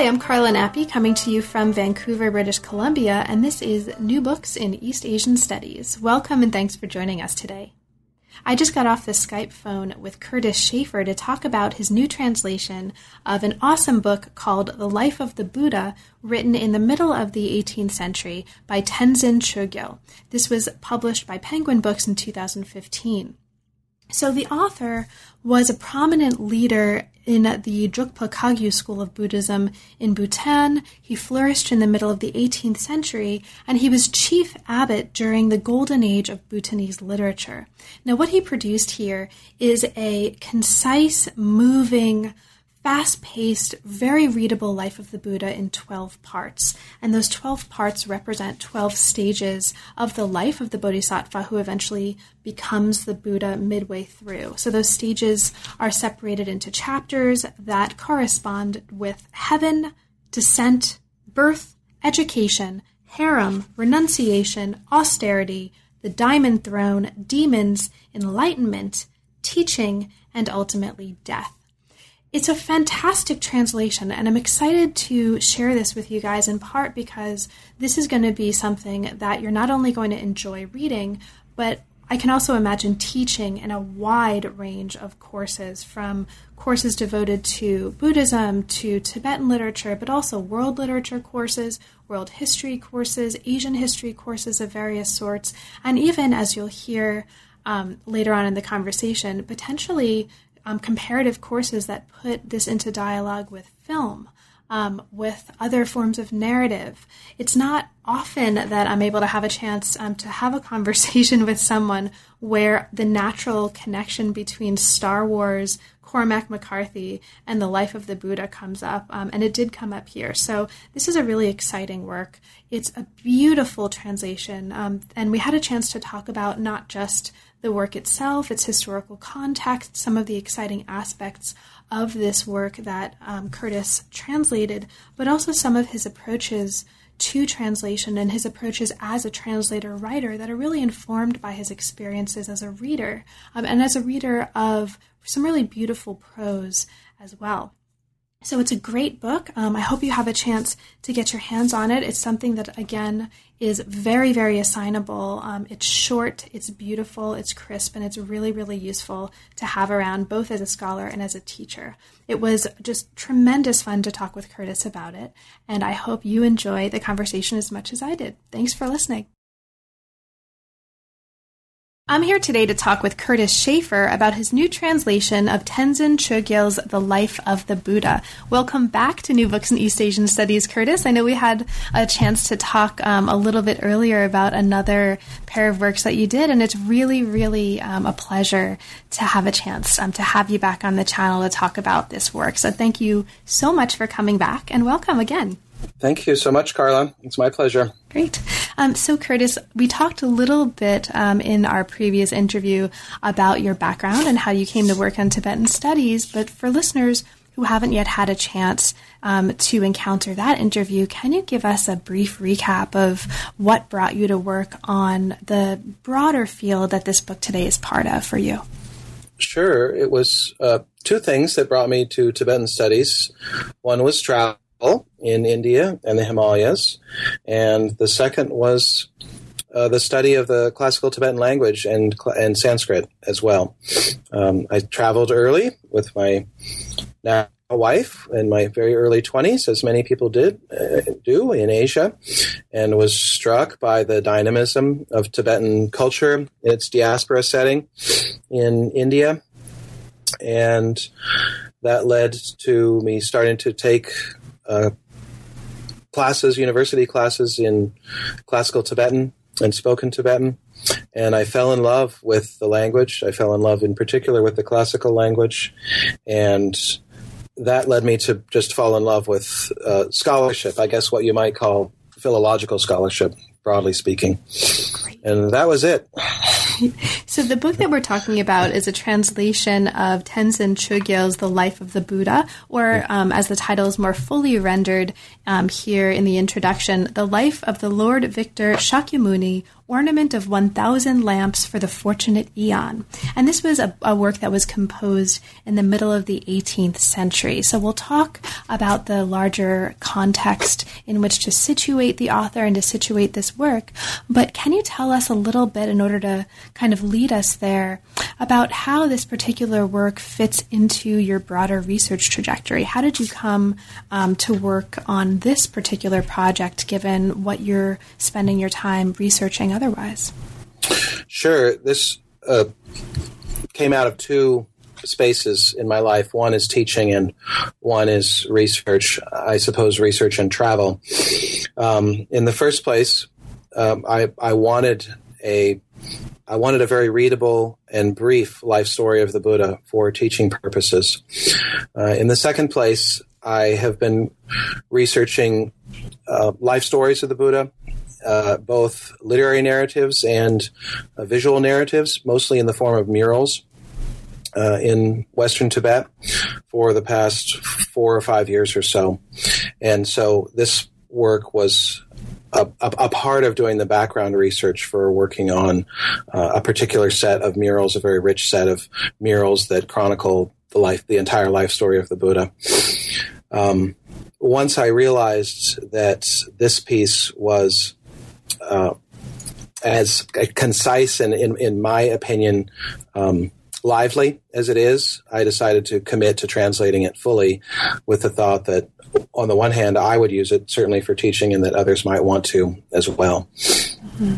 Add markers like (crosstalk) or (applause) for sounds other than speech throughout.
Hi, I'm Carla Nappi coming to you from Vancouver, British Columbia, and this is New Books in East Asian Studies. Welcome and thanks for joining us today. I just got off the Skype phone with Kurtis Schaeffer to talk about his new translation of an awesome book called The Life of the Buddha, written in the middle of the 18th century by Tenzin Chogyal. This was published by Penguin Books in 2015. So the author was a prominent leader in the Drukpa Kagyu school of Buddhism in Bhutan. He flourished in the middle of the 18th century, and he was chief abbot during the golden age of Bhutanese literature. Now, what he produced here is a concise, moving, fast paced, very readable life of the Buddha in 12 parts. And those 12 parts represent 12 stages of the life of the Bodhisattva who eventually becomes the Buddha midway through. So those stages are separated into chapters that correspond with heaven, descent, birth, education, harem, renunciation, austerity, the diamond throne, demons, enlightenment, teaching, and ultimately death. It's a fantastic translation, and I'm excited to share this with you guys in part because this is going to be something that you're not only going to enjoy reading, but I can also imagine teaching in a wide range of courses from courses devoted to Buddhism to Tibetan literature, but also world literature courses, world history courses, Asian history courses of various sorts, and even, as you'll hear um, later on in the conversation, potentially um, comparative courses that put this into dialogue with film, um, with other forms of narrative. It's not often that I'm able to have a chance um, to have a (laughs) conversation with someone where the natural connection between Star Wars, Cormac McCarthy, and the life of the Buddha comes up, um, and it did come up here. So this is a really exciting work. It's a beautiful translation, um, and we had a chance to talk about not just the work itself, its historical context, some of the exciting aspects of this work that um, Kurtis translated, but also some of his approaches to translation and his approaches as a translator writer that are really informed by his experiences as a reader um, and as a reader of some really beautiful prose as well. So it's a great book. Um, I hope you have a chance to get your hands on it. It's something that, again, is very, very assignable. Um, it's short, it's beautiful, it's crisp, and it's really, really useful to have around both as a scholar and as a teacher. It was just tremendous fun to talk with Kurtis about it, and I hope you enjoy the conversation as much as I did. Thanks for listening. I'm here today to talk with Kurtis Schaeffer about his new translation of Tenzin Chogyal's The Life of the Buddha. Welcome back to New Books in East Asian Studies, Kurtis. I know we had a chance to talk um, a little bit earlier about another pair of works that you did, and it's really, really um, a pleasure to have a chance um, to have you back on the channel to talk about this work. So thank you so much for coming back, and welcome again. Thank you so much, Carla. It's my pleasure. Great. Um, so, Kurtis, we talked a little bit um, in our previous interview about your background and how you came to work on Tibetan studies. But for listeners who haven't yet had a chance um, to encounter that interview, can you give us a brief recap of what brought you to work on the broader field that this book today is part of for you? Sure. It was uh, two things that brought me to Tibetan studies. One was travel in India and the Himalayas, and the second was uh, the study of the classical Tibetan language and and Sanskrit as well. Um, I traveled early with my now wife in my very early 20s, as many people did uh, do in Asia, and was struck by the dynamism of Tibetan culture in its diaspora setting in India, and that led to me starting to take uh, classes, university classes in classical Tibetan and spoken Tibetan. And I fell in love with the language. I fell in love in particular with the classical language. And that led me to just fall in love with uh, scholarship. I guess what you might call philological scholarship, broadly speaking. And that was it. (laughs) So the book that we're talking about is a translation of Tenzin Chogyal's The Life of the Buddha, or um, as the title is more fully rendered um, here in the introduction, The Life of the Lord Victor Shakyamuni, Ornament of 1,000 Lamps for the Fortunate Aeon. And this was a, a, work that was composed in the middle of the 18th century. So we'll talk about the larger context in which to situate the author and to situate this work. But can you tell us a little bit, in order to kind of lead us there, about how this particular work fits into your broader research trajectory? How did you come um, to work on this particular project, given what you're spending your time researching otherwise? Sure. This uh, came out of two spaces in my life. One is teaching, and one is research. I suppose research and travel. Um, in the first place, um, I, I wanted a I wanted a very readable and brief life story of the Buddha for teaching purposes. Uh, in the second place, I have been researching uh, life stories of the Buddha uh, both literary narratives and uh, visual narratives, mostly in the form of murals. Uh, in Western Tibet for the past four or five years or so. And so this work was a, a, part of doing the background research for working on uh, a particular set of murals, a very rich set of murals that chronicle the life, the entire life story of the Buddha. Um, once I realized that this piece was uh, as concise and, in, in my opinion, um, lively as it is, I decided to commit to translating it fully with the thought that, on the one hand, I would use it certainly for teaching and that others might want to as well. Mm-hmm.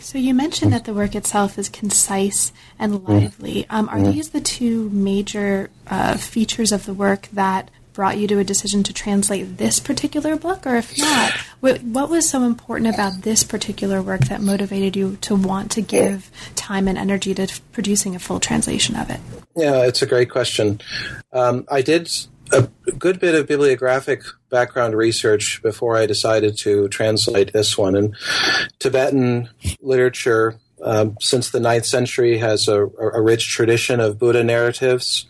So you mentioned that the work itself is concise and lively. Um, are mm-hmm. these the two major uh, features of the work that brought you to a decision to translate this particular book? Or if not, what, what was so important about this particular work that motivated you to want to give time and energy to producing a full translation of it? Yeah, it's a great question. Um, I did a good bit of bibliographic background research before I decided to translate this one. And Tibetan literature um, since the ninth century has a, a, rich tradition of Buddha narratives.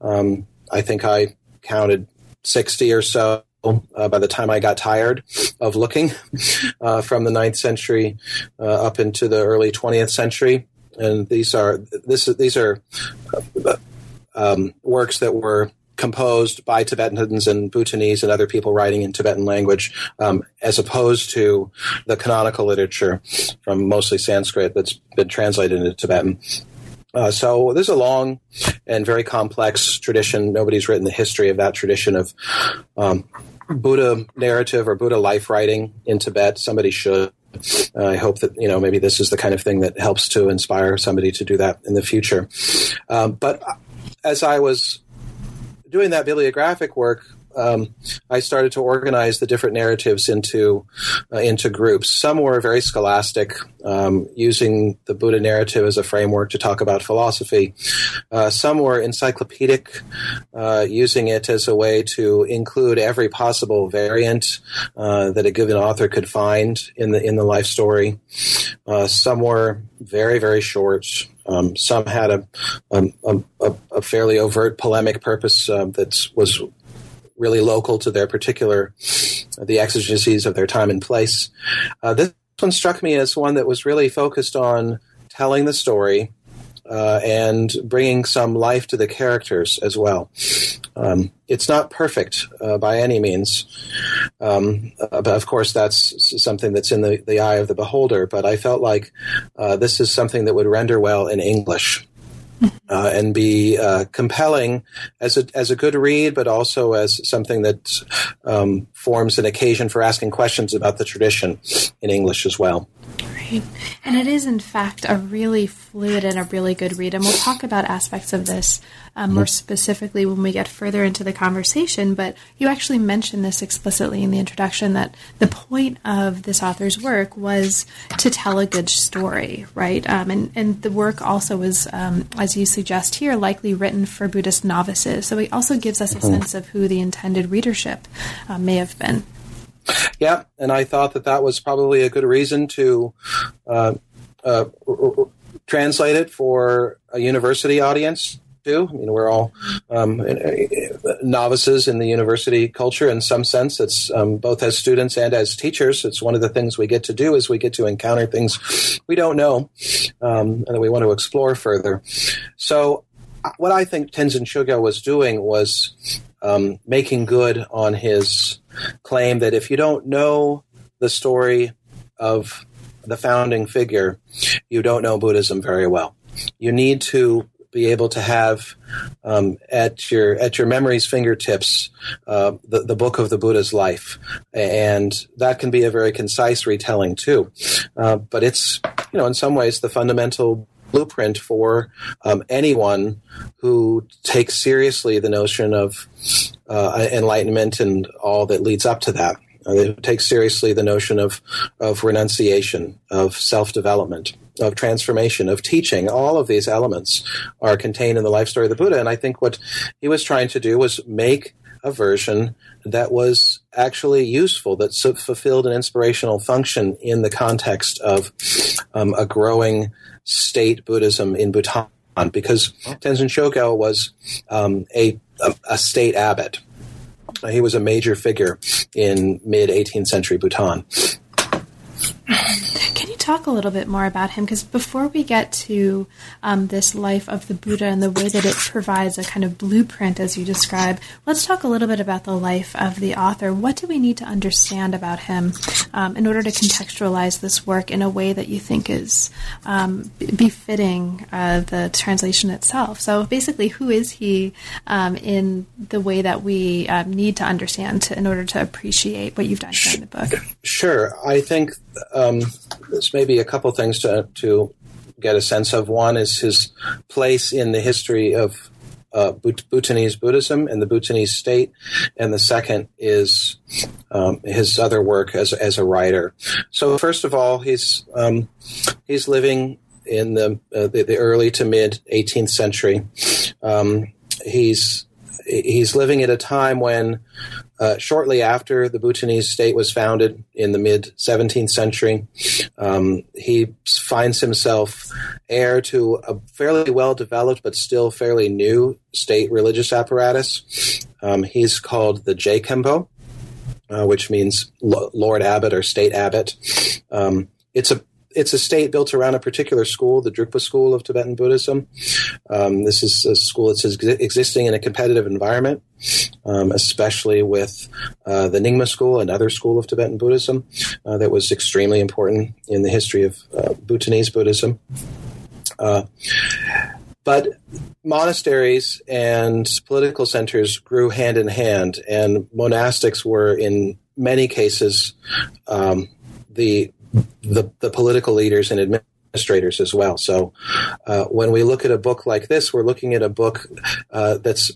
Um, I think I counted 60 or so uh, by the time I got tired of looking (laughs) uh, from the ninth century uh, up into the early 20th century. And these are this these are uh, um, works that were composed by Tibetans and Bhutanese and other people writing in Tibetan language, um, as opposed to the canonical literature from mostly Sanskrit that's been translated into Tibetan. Uh, so there's a long and very complex tradition. Nobody's written the history of that tradition of um, Buddha narrative or Buddha life writing in Tibet. Somebody should. Uh, I hope that you know maybe this is the kind of thing that helps to inspire somebody to do that in the future. Um, but as I was doing that bibliographic work, um, I started to organize the different narratives into uh, into groups. Some were very scholastic, um, using the Buddha narrative as a framework to talk about philosophy. Uh, some were encyclopedic, uh, using it as a way to include every possible variant uh, that a given author could find in the in the life story. Uh, some were very very short. Um, some had a, um, a, a, fairly overt polemic purpose uh, that was really local to their particular, the exigencies of their time and place. Uh, this one struck me as one that was really focused on telling the story uh, and bringing some life to the characters as well. Um, it's not perfect uh, by any means, um, uh, but of course that's something that's in the, the eye of the beholder. But I felt like uh, this is something that would render well in English uh, and be uh, compelling as a as a good read, but also as something that um, forms an occasion for asking questions about the tradition in English as well. (laughs) And it is, in fact, a really fluid and a really good read. And we'll talk about aspects of this um, more specifically when we get further into the conversation. But you actually mentioned this explicitly in the introduction that the point of this author's work was to tell a good story, right? Um, and, and the work also was, um, as you suggest here, likely written for Buddhist novices. So it also gives us a mm-hmm. sense of who the intended readership uh, may have been. Yeah, and I thought that that was probably a good reason to uh, uh, translate it for a university audience too. I mean, we're all um, uh, novices in the university culture in some sense. It's um, both as students and as teachers. It's one of the things we get to do is we get to encounter things we don't know um, and that we want to explore further. So, uh, what I think Tenzin Chogyal was doing was um, making good on his claim that if you don't know the story of the founding figure, you don't know Buddhism very well. You need to be able to have um, at your at your memory's fingertips uh, the the book of the Buddha's life, and that can be a very concise retelling too. Uh, but it's you know in some ways the fundamental blueprint for um, anyone who takes seriously the notion of uh, enlightenment and all that leads up to that. Uh, they take seriously the notion of, of renunciation, of self development, of transformation, of teaching. All of these elements are contained in the life story of the Buddha. And I think what he was trying to do was make a version that was actually useful, that fulfilled an inspirational function in the context of um, a growing state Buddhism in Bhutan because Tenzin Chogyal was um, a, a, a, state abbot. He was a major figure in mid 18th century Bhutan. Talk a little bit more about him? Because before we get to um, this life of the Buddha and the way that it provides a kind of blueprint, as you describe, let's talk a little bit about the life of the author. What do we need to understand about him um, in order to contextualize this work in a way that you think is um, befitting uh, the translation itself? So, basically, who is he um, in the way that we um, need to understand to, in order to appreciate what you've done in the book? Sure. I think um, there's maybe a couple things to to get a sense of. One is his place in the history of uh, Bhutanese Buddhism and the Bhutanese state, and the second is um, his other work as as a writer. So first of all, he's um, he's living in the, uh, the, the early to mid 18th century. Um, he's he's living at a time when uh, shortly after the Bhutanese state was founded in the mid 17th century, um, he finds himself heir to a fairly well developed but still fairly new state religious apparatus. Um, he's called the Je Khenpo, uh, which means Lord Abbot or State Abbot. Um, it's a it's a state built around a particular school, the Drukpa school of Tibetan Buddhism. Um, this is a school that's ex- existing in a competitive environment, um, especially with uh, the Nyingma school, another school of Tibetan Buddhism uh, that was extremely important in the history of uh, Bhutanese Buddhism. Uh, but monasteries and political centers grew hand in hand, and monastics were in many cases um, the the, the political leaders and administrators as well. So uh, when we look at a book like this, we're looking at a book uh, that's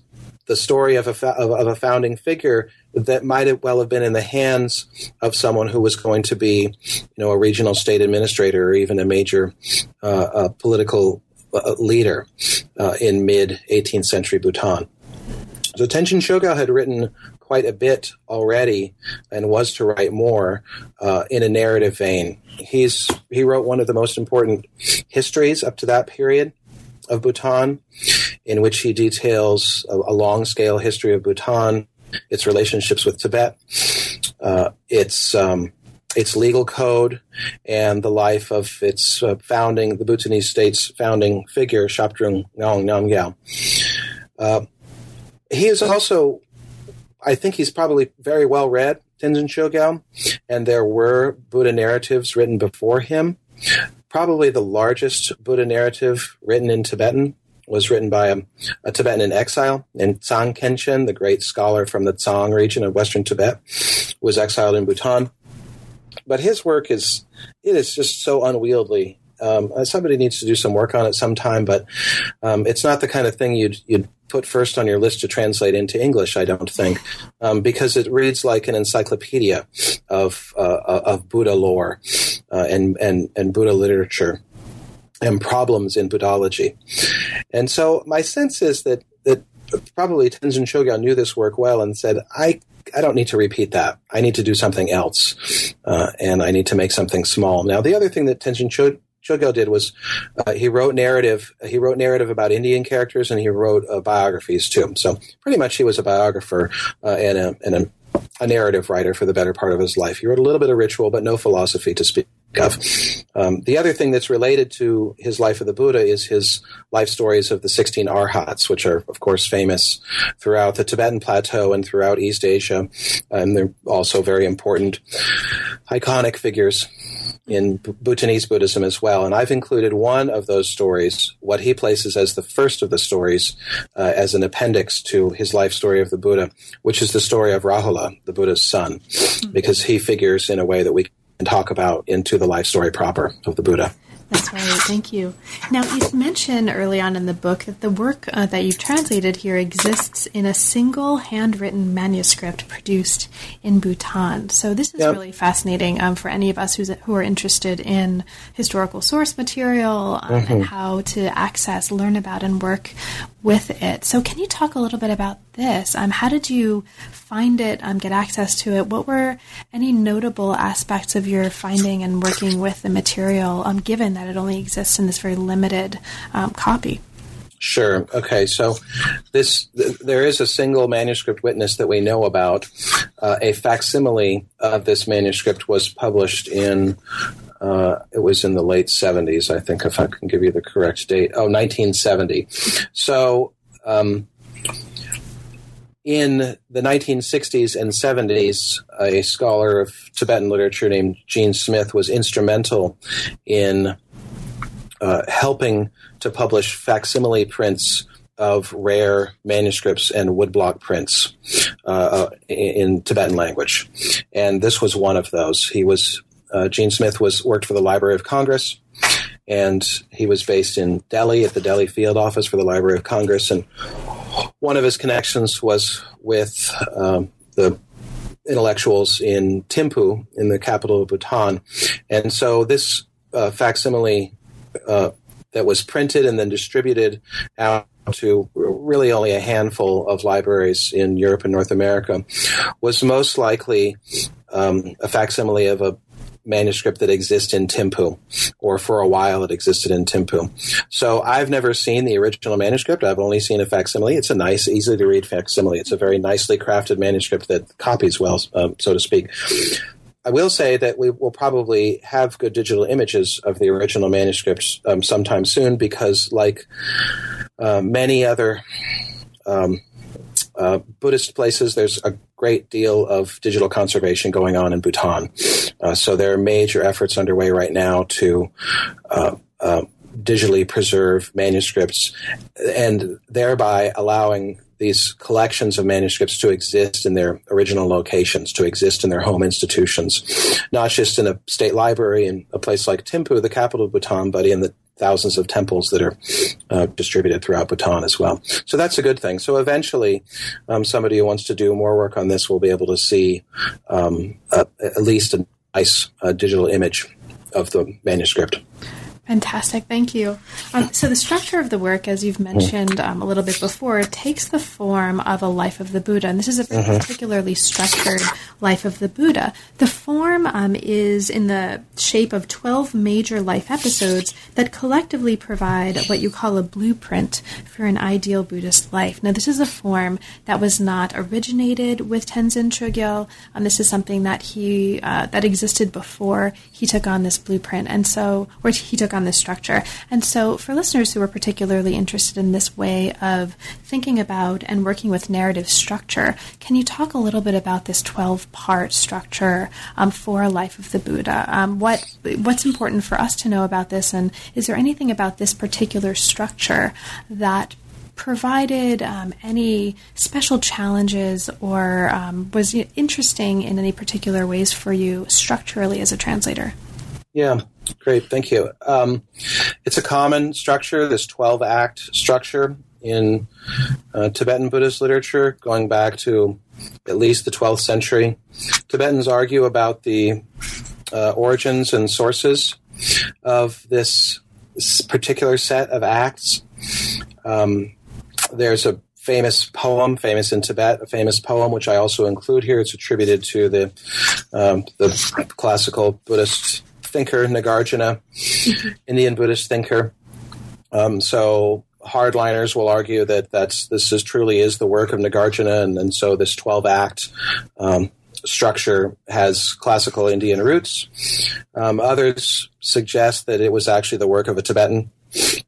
the story of a, fa- of, a founding figure that might well have been in the hands of someone who was going to be, you know, a regional state administrator or even a major uh, political uh, leader uh, in mid 18th century Bhutan. So Tenzin Chogyal had written quite a bit already and was to write more uh, in a narrative vein. He's he wrote one of the most important histories up to that period of Bhutan, in which he details a, a long scale history of Bhutan, its relationships with Tibet, uh, its um, its legal code, and the life of its uh, founding, the Bhutanese state's founding figure, Shabdrung Ngawang Namgyal. Uh, he is also I think he's probably very well read, Tenzin Chogyal, and there were Buddha narratives written before him. Probably the largest Buddha narrative written in Tibetan was written by a, a Tibetan in exile, and Tsang Khenchen, the great scholar from the Tsang region of western Tibet, was exiled in Bhutan. but his work is it is just so unwieldy. Um, uh, somebody needs to do some work on it sometime, but um, it's not the kind of thing you'd you'd put first on your list to translate into English. I don't think, um, because it reads like an encyclopedia of uh, of Buddha lore uh, and and and Buddha literature and problems in Buddhology. And so my sense is that that probably Tenzin Chogyal knew this work well and said, I I don't need to repeat that. I need to do something else, uh, and I need to make something small. Now, the other thing that Tenzin Chogyal did was uh, he wrote narrative. He wrote narrative about Indian characters, and he wrote uh, biographies too. So pretty much he was a biographer uh, and a and a a narrative writer for the better part of his life. He wrote a little bit of ritual, but no philosophy to speak. Um, the other thing that's related to his life of the Buddha is his life stories of the 16 arhats, which are, of course, famous throughout the Tibetan plateau and throughout East Asia. And they're also very important, iconic figures in Bhutanese Buddhism as well. And I've included one of those stories, what he places as the first of the stories, uh, as an appendix to his life story of the Buddha, which is the story of Rahula, the Buddha's son, because he figures in a way that we can talk about into the life story proper of the Buddha. That's right. Thank you. Now, you mentioned early on in the book that the work uh, that you've translated here exists in a single handwritten manuscript produced in Bhutan. So, this is yep. really fascinating um, for any of us who's, who are interested in historical source material um, mm-hmm. and how to access, learn about, and work with it. So, can you talk a little bit about this? Um, how did you find it, um, get access to it? What were any notable aspects of your finding and working with the material, um, given that it only exists in this very limited um, copy? Sure. Okay. So, this th- there is a single manuscript witness that we know about. Uh, a facsimile of this manuscript was published in uh, it was in the late 70s, I think, if I can give you the correct date. Oh, 1970. So, um, in the 1960s and 70s, a scholar of Tibetan literature named Gene Smith was instrumental in uh, helping to publish facsimile prints of rare manuscripts and woodblock prints uh, uh in Tibetan language. And this was one of those. He was uh, Gene Smith was worked for the Library of Congress, and he was based in Delhi at the Delhi field office for the Library of Congress. And one of his connections was with um, the intellectuals in Thimphu, in the capital of Bhutan. And so this uh, facsimile uh, that was printed and then distributed out to really only a handful of libraries in Europe and North America was most likely um, a facsimile of a manuscript that exists in Thimphu, or for a while it existed in Thimphu. So I've never seen the original manuscript. I've only seen a facsimile. It's a nice, easy to read facsimile. It's a very nicely crafted manuscript that copies well, um, so to speak. I will say that we will probably have good digital images of the original manuscripts um, sometime soon because, like uh, many other um, uh, Buddhist places, there's a great deal of digital conservation going on in Bhutan. Uh, so there are major efforts underway right now to uh, uh, digitally preserve manuscripts and thereby allowing these collections of manuscripts to exist in their original locations, to exist in their home institutions, not just in a state library in a place like Thimphu, the capital of Bhutan, but in the thousands of temples that are uh, distributed throughout Bhutan as well. So that's a good thing. So eventually, um, somebody who wants to do more work on this will be able to see um, at least a nice uh, digital image of the manuscript. Fantastic, thank you. Um, so, the structure of the work, as you've mentioned um, a little bit before, takes the form of a life of the Buddha, and this is a uh-huh. particularly structured life of the Buddha. The form um, is in the shape of 12 major life episodes that collectively provide what you call a blueprint for an ideal Buddhist life. Now, this is a form that was not originated with Tenzin Chogyal, and um, this is something that he uh, that existed before he took on this blueprint, and so or he took on this structure. And so, for listeners who are particularly interested in this way of thinking about and working with narrative structure, can you talk a little bit about this 12 part structure um, for a life of the Buddha? Um, what What's important for us to know about this, and is there anything about this particular structure that provided um, any special challenges or um, was interesting in any particular ways for you structurally as a translator. Yeah, great. Thank you. Um, it's a common structure, this 12 act structure in uh, Tibetan Buddhist literature, going back to at least the 12th century. Tibetans argue about the uh, origins and sources of this particular set of acts. Um, there's a famous poem, famous in Tibet, a famous poem which I also include here. It's attributed to the um, the classical Buddhist thinker Nagarjuna, (laughs) Indian Buddhist thinker. Um, so hardliners will argue that that's this is truly is the work of Nagarjuna, and, and so this twelve act um, structure has classical Indian roots. Um, others suggest that it was actually the work of a Tibetan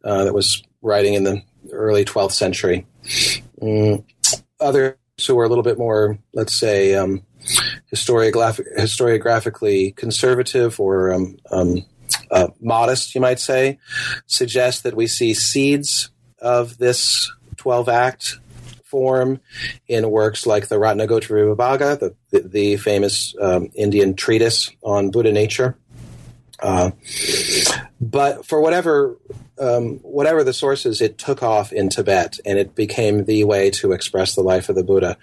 uh, that was writing in the early 12th century. Mm, others who are a little bit more, let's say, um, historiographically conservative or um, um, uh, modest, you might say, suggest that we see seeds of this 12 act form in works like the Ratnagotra Vibhaga, the, the, the famous um, Indian treatise on Buddha nature. Uh, but for whatever um, whatever the sources, it took off in Tibet, and it became the way to express the life of the Buddha.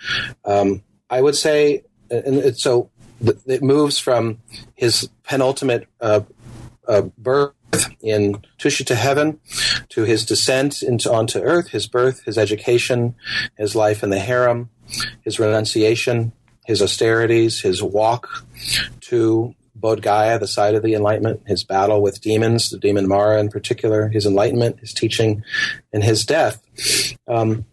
Um, I would say, and it, so it moves from his penultimate uh, uh, birth in Tushita heaven to his descent into onto earth, his birth, his education, his life in the harem, his renunciation, his austerities, his walk to Bodh Gaya, the side of the enlightenment, his battle with demons, the demon Mara in particular, his enlightenment, his teaching, and his death. Um,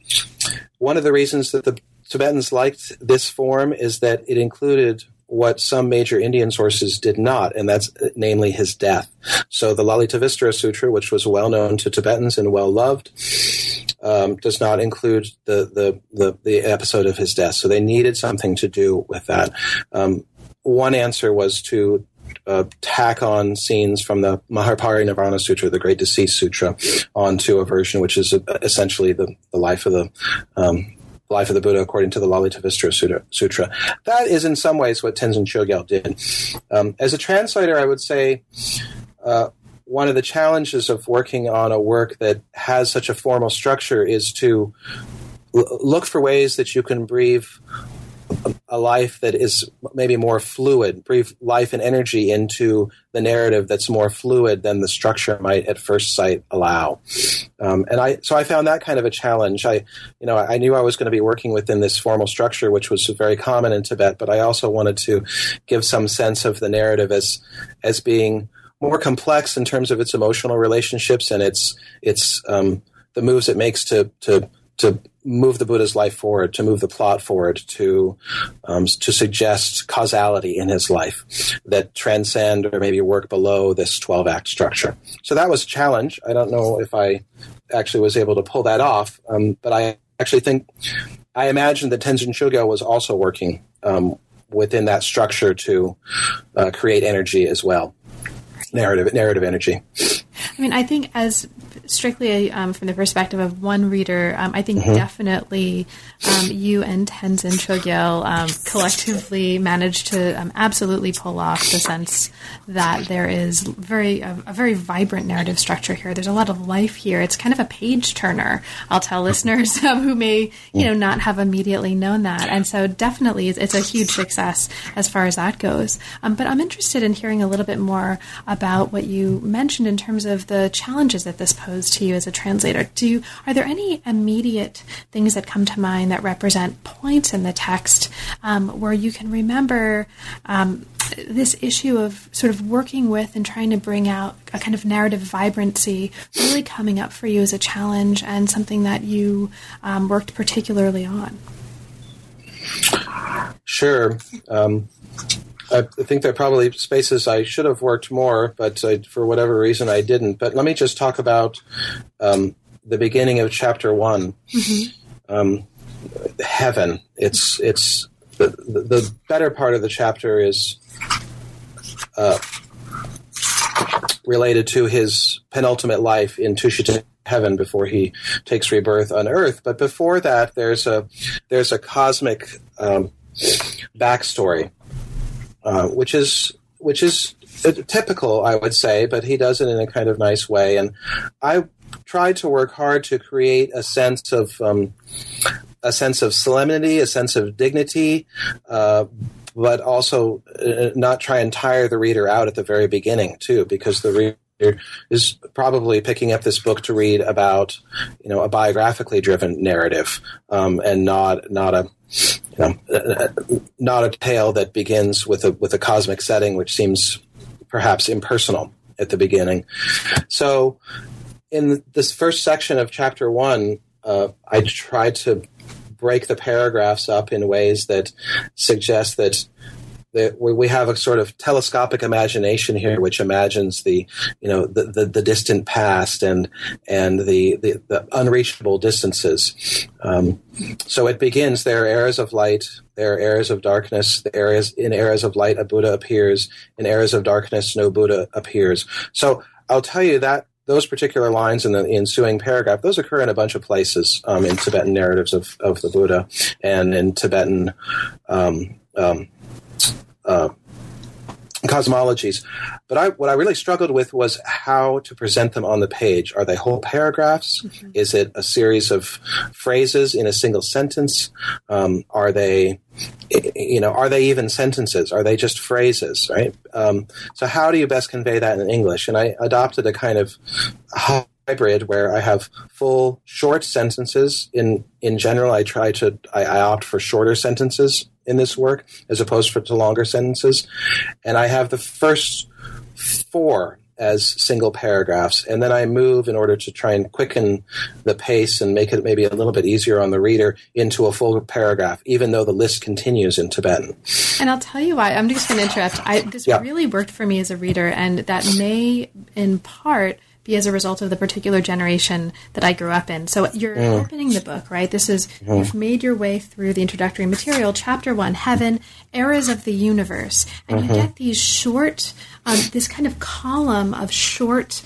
one of the reasons that the Tibetans liked this form is that it included what some major Indian sources did not, and that's uh, namely his death. So the Lalitavistara Sutra, which was well known to Tibetans and well loved, um, does not include the, the, the, the, episode of his death. So they needed something to do with that. Um, one answer was to uh, tack on scenes from the Mahaparinibbana Sutra, the Great Deceased Sutra, onto a version which is uh, essentially the, the life of the um, Life of the Buddha according to the Lalitavistara Sutra. That is in some ways what Tenzin Chogyal did. Um, as a translator, I would say uh, one of the challenges of working on a work that has such a formal structure is to l- look for ways that you can breathe a life that is maybe more fluid, breathe life and energy into the narrative that's more fluid than the structure might at first sight allow. Um, and I, so I found that kind of a challenge. I, you know, I knew I was going to be working within this formal structure, which was very common in Tibet, but I also wanted to give some sense of the narrative as, as being more complex in terms of its emotional relationships and its, its, um, the moves it makes to, to, to move the Buddha's life forward, to move the plot forward, to um, to suggest causality in his life that transcend or maybe work below this twelve act structure. So that was a challenge. I don't know if I actually was able to pull that off, um, but I actually think I imagine that Tenzin Chogyal was also working um, within that structure to uh, create energy as well, narrative narrative energy. I mean, I think as strictly um, from the perspective of one reader, um, I think mm-hmm. definitely um, you and Tenzin Chogyal um, collectively managed to um, absolutely pull off the sense that there is very a, a, very vibrant narrative structure here. There's a lot of life here. It's kind of a page turner. I'll tell listeners (laughs) who may you know not have immediately known that, and so definitely it's, it's a huge success as far as that goes. but I'm interested in hearing a little bit more about what you mentioned in terms of the challenges that this posed to you as a translator. Do are there any immediate things that come to mind that represent points in the text um, where you can remember um, this issue of sort of working with and trying to bring out a kind of narrative vibrancy really coming up for you as a challenge and something that you um, worked particularly on? Sure. Um, I think there are probably spaces I should have worked more, but I, for whatever reason I didn't. But let me just talk about um, the beginning of chapter one. Mm-hmm. Um, heaven. It's it's the, the, the better part of the chapter is uh, related to his penultimate life in Tushita heaven before he takes rebirth on Earth. But before that, there's a there's a cosmic um, backstory, uh, which is which is typical, I would say, but he does it in a kind of nice way. And I tried to work hard to create a sense of um, a sense of solemnity, a sense of dignity, uh, but also uh, not try and tire the reader out at the very beginning too, because the reader is probably picking up this book to read about you know a biographically driven narrative um, and not not a you know, not a tale that begins with a with a cosmic setting, which seems perhaps impersonal at the beginning. So, in this first section of chapter one, uh, I try to break the paragraphs up in ways that suggest that that we have a sort of telescopic imagination here, which imagines the, you know, the, the, the distant past and and the the, the unreachable distances. Um, so it begins. There are eras of light. There are eras of darkness. The areas in eras of light, a Buddha appears. In eras of darkness, no Buddha appears. So I'll tell you that those particular lines in the ensuing paragraph, those occur in a bunch of places um, in Tibetan narratives of, of the Buddha and in Tibetan um, um, uh, cosmologies. But I, what I really struggled with was how to present them on the page. Are they whole paragraphs? Mm-hmm. Is it a series of phrases in a single sentence? Um, are they, you know, are they even sentences? Are they just phrases? Right. Um, so how do you best convey that in English? And I adopted a kind of hybrid where I have full short sentences. In in general, I try to I, I opt for shorter sentences in this work as opposed for, to longer sentences. And I have the first four as single paragraphs, and then I move in order to try and quicken the pace and make it maybe a little bit easier on the reader into a full paragraph, even though the list continues in Tibetan. And I'll tell you why. I'm just going to interrupt. I, this yeah. really worked for me as a reader, and that may, in part, be as a result of the particular generation that I grew up in. So you're mm. opening the book, right? This is mm. you've made your way through the introductory material, chapter one, heaven, eras of the universe, and mm-hmm. you get these short, um, this kind of column of short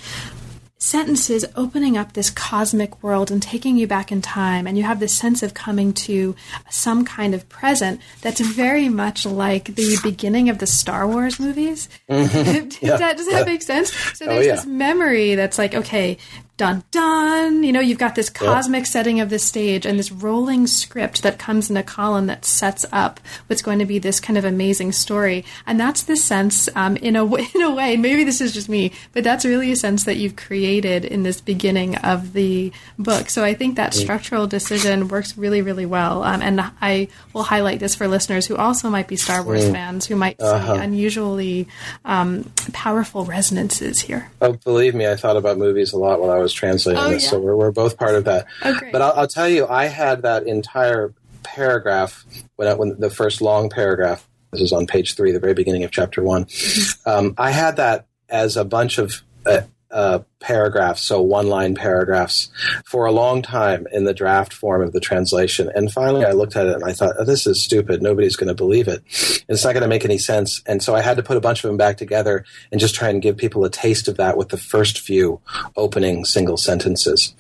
sentences opening up this cosmic world and taking you back in time and you have this sense of coming to some kind of present that's very much like the beginning of the Star Wars movies. (laughs) Mm-hmm. yeah. that, does that yeah. make sense? So oh, there's oh, yeah. this memory that's like, okay, dun dun. You know, you've got this cosmic yep. setting of the stage and this rolling script that comes in a column that sets up what's going to be this kind of amazing story. And that's the sense, um, in a (laughs) in a way. Maybe this is just me, but that's really a sense that you've created in this beginning of the book. So I think that mm. structural decision works really, really well. Um, and I will highlight this for listeners who also might be Star Wars mm. fans who might uh-huh. see unusually um, powerful resonances here. Oh, believe me, I thought about movies a lot when I was was translating oh, this, yeah. so we're, we're both part of that. Oh, but I'll, I'll, tell you, I had that entire paragraph when, I, when the first long paragraph. This is on page three, the very beginning of chapter one. Mm-hmm. Um, I had that as a bunch of uh, uh, paragraphs, so one line paragraphs, for a long time in the draft form of the translation. And finally, I looked at it and I thought, oh, this is stupid. Nobody's going to believe it. It's not going to make any sense. And so I had to put a bunch of them back together and just try and give people a taste of that with the first few opening single sentences.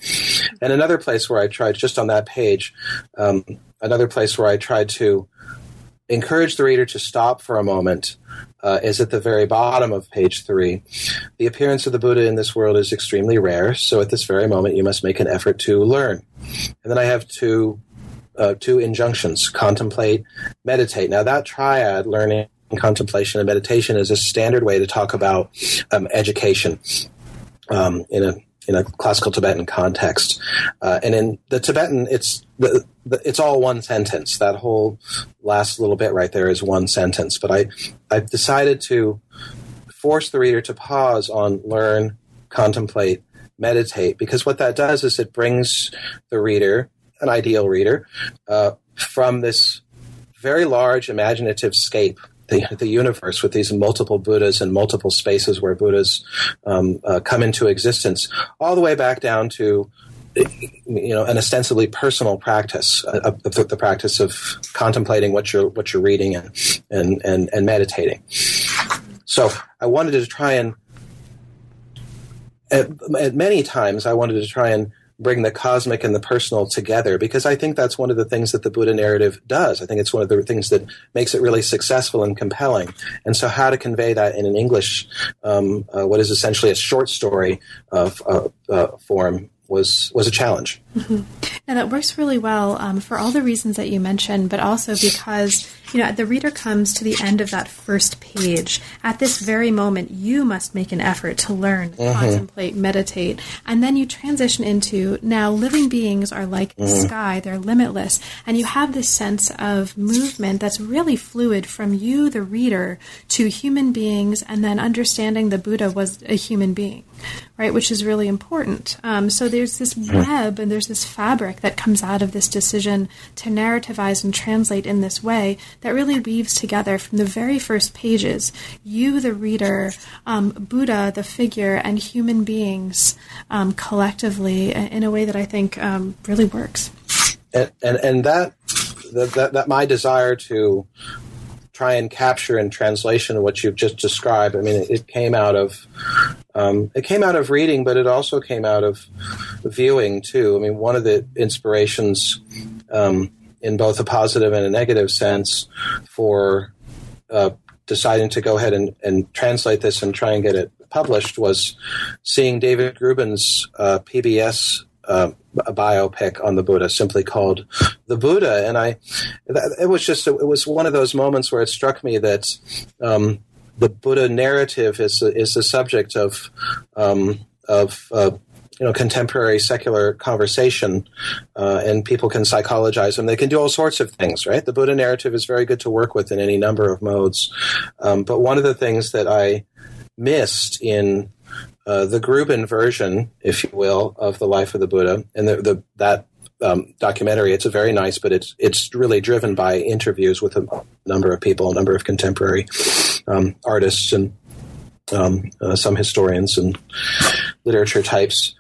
And another place where I tried, just on that page, um, another place where I tried to encourage the reader to stop for a moment uh, is at the very bottom of page three. The appearance of the Buddha in this world is extremely rare, so at this very moment you must make an effort to learn. And then I have two uh, two injunctions: contemplate, meditate. Now that triad, learning, contemplation, and meditation, is a standard way to talk about um, education um, in a in a classical Tibetan context. Uh, and in the Tibetan, it's the, the, it's all one sentence. That whole last little bit right there is one sentence. But I I've decided to force the reader to pause on learn, contemplate, meditate, because what that does is it brings the reader, an ideal reader, uh, from this very large imaginative scape the, the universe with these multiple Buddhas and multiple spaces where Buddhas um, uh, come into existence, all the way back down to you know an ostensibly personal practice, uh, the, the, practice of contemplating what you're what you're reading and and and, and meditating. So I wanted to try and at, at many times I wanted to try and bring the cosmic and the personal together because I think that's one of the things that the Buddha narrative does. I think it's one of the things that makes it really successful and compelling. And so, how to convey that in an English, um, uh, what is essentially a short story of uh, uh, form, was was a challenge. Mm-hmm. Now that works really well um, for all the reasons that you mentioned, but also because you know the reader comes to the end of that first page. At this very moment, you must make an effort to learn, mm-hmm. contemplate, meditate, and then you transition into now living beings are like mm-hmm. the sky; they're limitless, and you have this sense of movement that's really fluid from you, the reader, to human beings, and then understanding the Buddha was a human being, right? Which is really important. Um, so there's this mm-hmm. web and there's this fabric that comes out of this decision to narrativize and translate in this way that really weaves together from the very first pages you, the reader, um, Buddha, the figure, and human beings um, collectively in a way that I think um, really works. And, and, and that, that, that my desire to try and capture in translation what you've just described. I mean, it came out of um, it came out of reading, but it also came out of viewing too. I mean, one of the inspirations um, in both a positive and a negative sense for uh, deciding to go ahead and, and, translate this and try and get it published was seeing David Grubin's uh, PBS uh, a biopic on the Buddha, simply called "The Buddha," and I, it was just it was one of those moments where it struck me that um, the Buddha narrative is is the subject of um, of uh, you know contemporary secular conversation, uh, and people can psychologize them. They can do all sorts of things, right? The Buddha narrative is very good to work with in any number of modes. Um, but one of the things that I missed in uh, the Grubin version, if you will, of the life of the Buddha, and the, the that um, documentary. It's a very nice, but it's it's really driven by interviews with a number of people, a number of contemporary um, artists, and um, uh, some historians and literature types.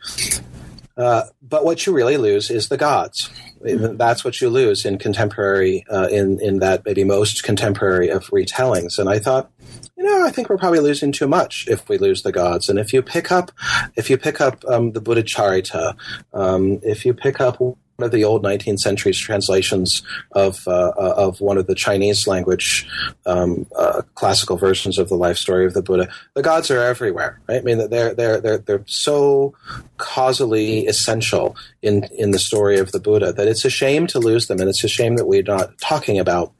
Uh, but what you really lose is the gods. That's what you lose in contemporary, uh, in in that maybe most contemporary of retellings. And I thought, you know, I think we're probably losing too much if we lose the gods. And if you pick up, if you pick up um, the Buddha Charita, um, if you pick up one of the old 19th century translations of uh, uh, of one of the Chinese language um, uh, classical versions of the life story of the Buddha. The gods are everywhere, right? I mean, they're they're they're they're so causally essential in in the story of the Buddha that it's a shame to lose them, and it's a shame that we're not talking about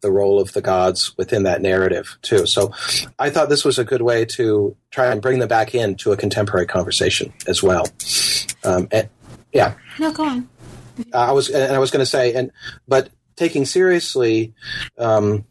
the role of the gods within that narrative too. So, I thought this was a good way to try and bring them back into a contemporary conversation as well. Um, and, yeah. No, go on. I was and I was going to say and but taking seriously um,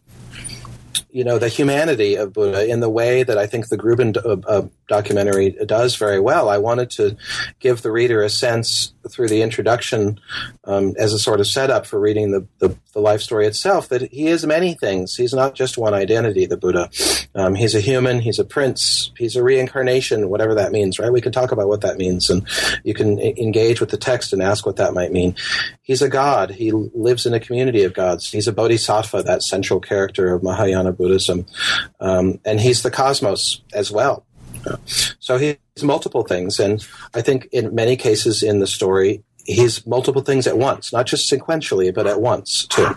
you know the humanity of Buddha in the way that I think the Grubin uh, uh, documentary does very well. I wanted to give the reader a sense through the introduction um, as a sort of setup for reading the, the, the, life story itself that he is many things. He's not just one identity, the Buddha. Um, he's a human, he's a prince, he's a reincarnation, whatever that means, right? We can talk about what that means and you can engage with the text and ask what that might mean. He's a god. He lives in a community of gods. He's a bodhisattva, that central character of Mahayana Buddhism. Um, and he's the cosmos as well. So he's multiple things, and I think in many cases in the story, he's multiple things at once, not just sequentially, but at once too.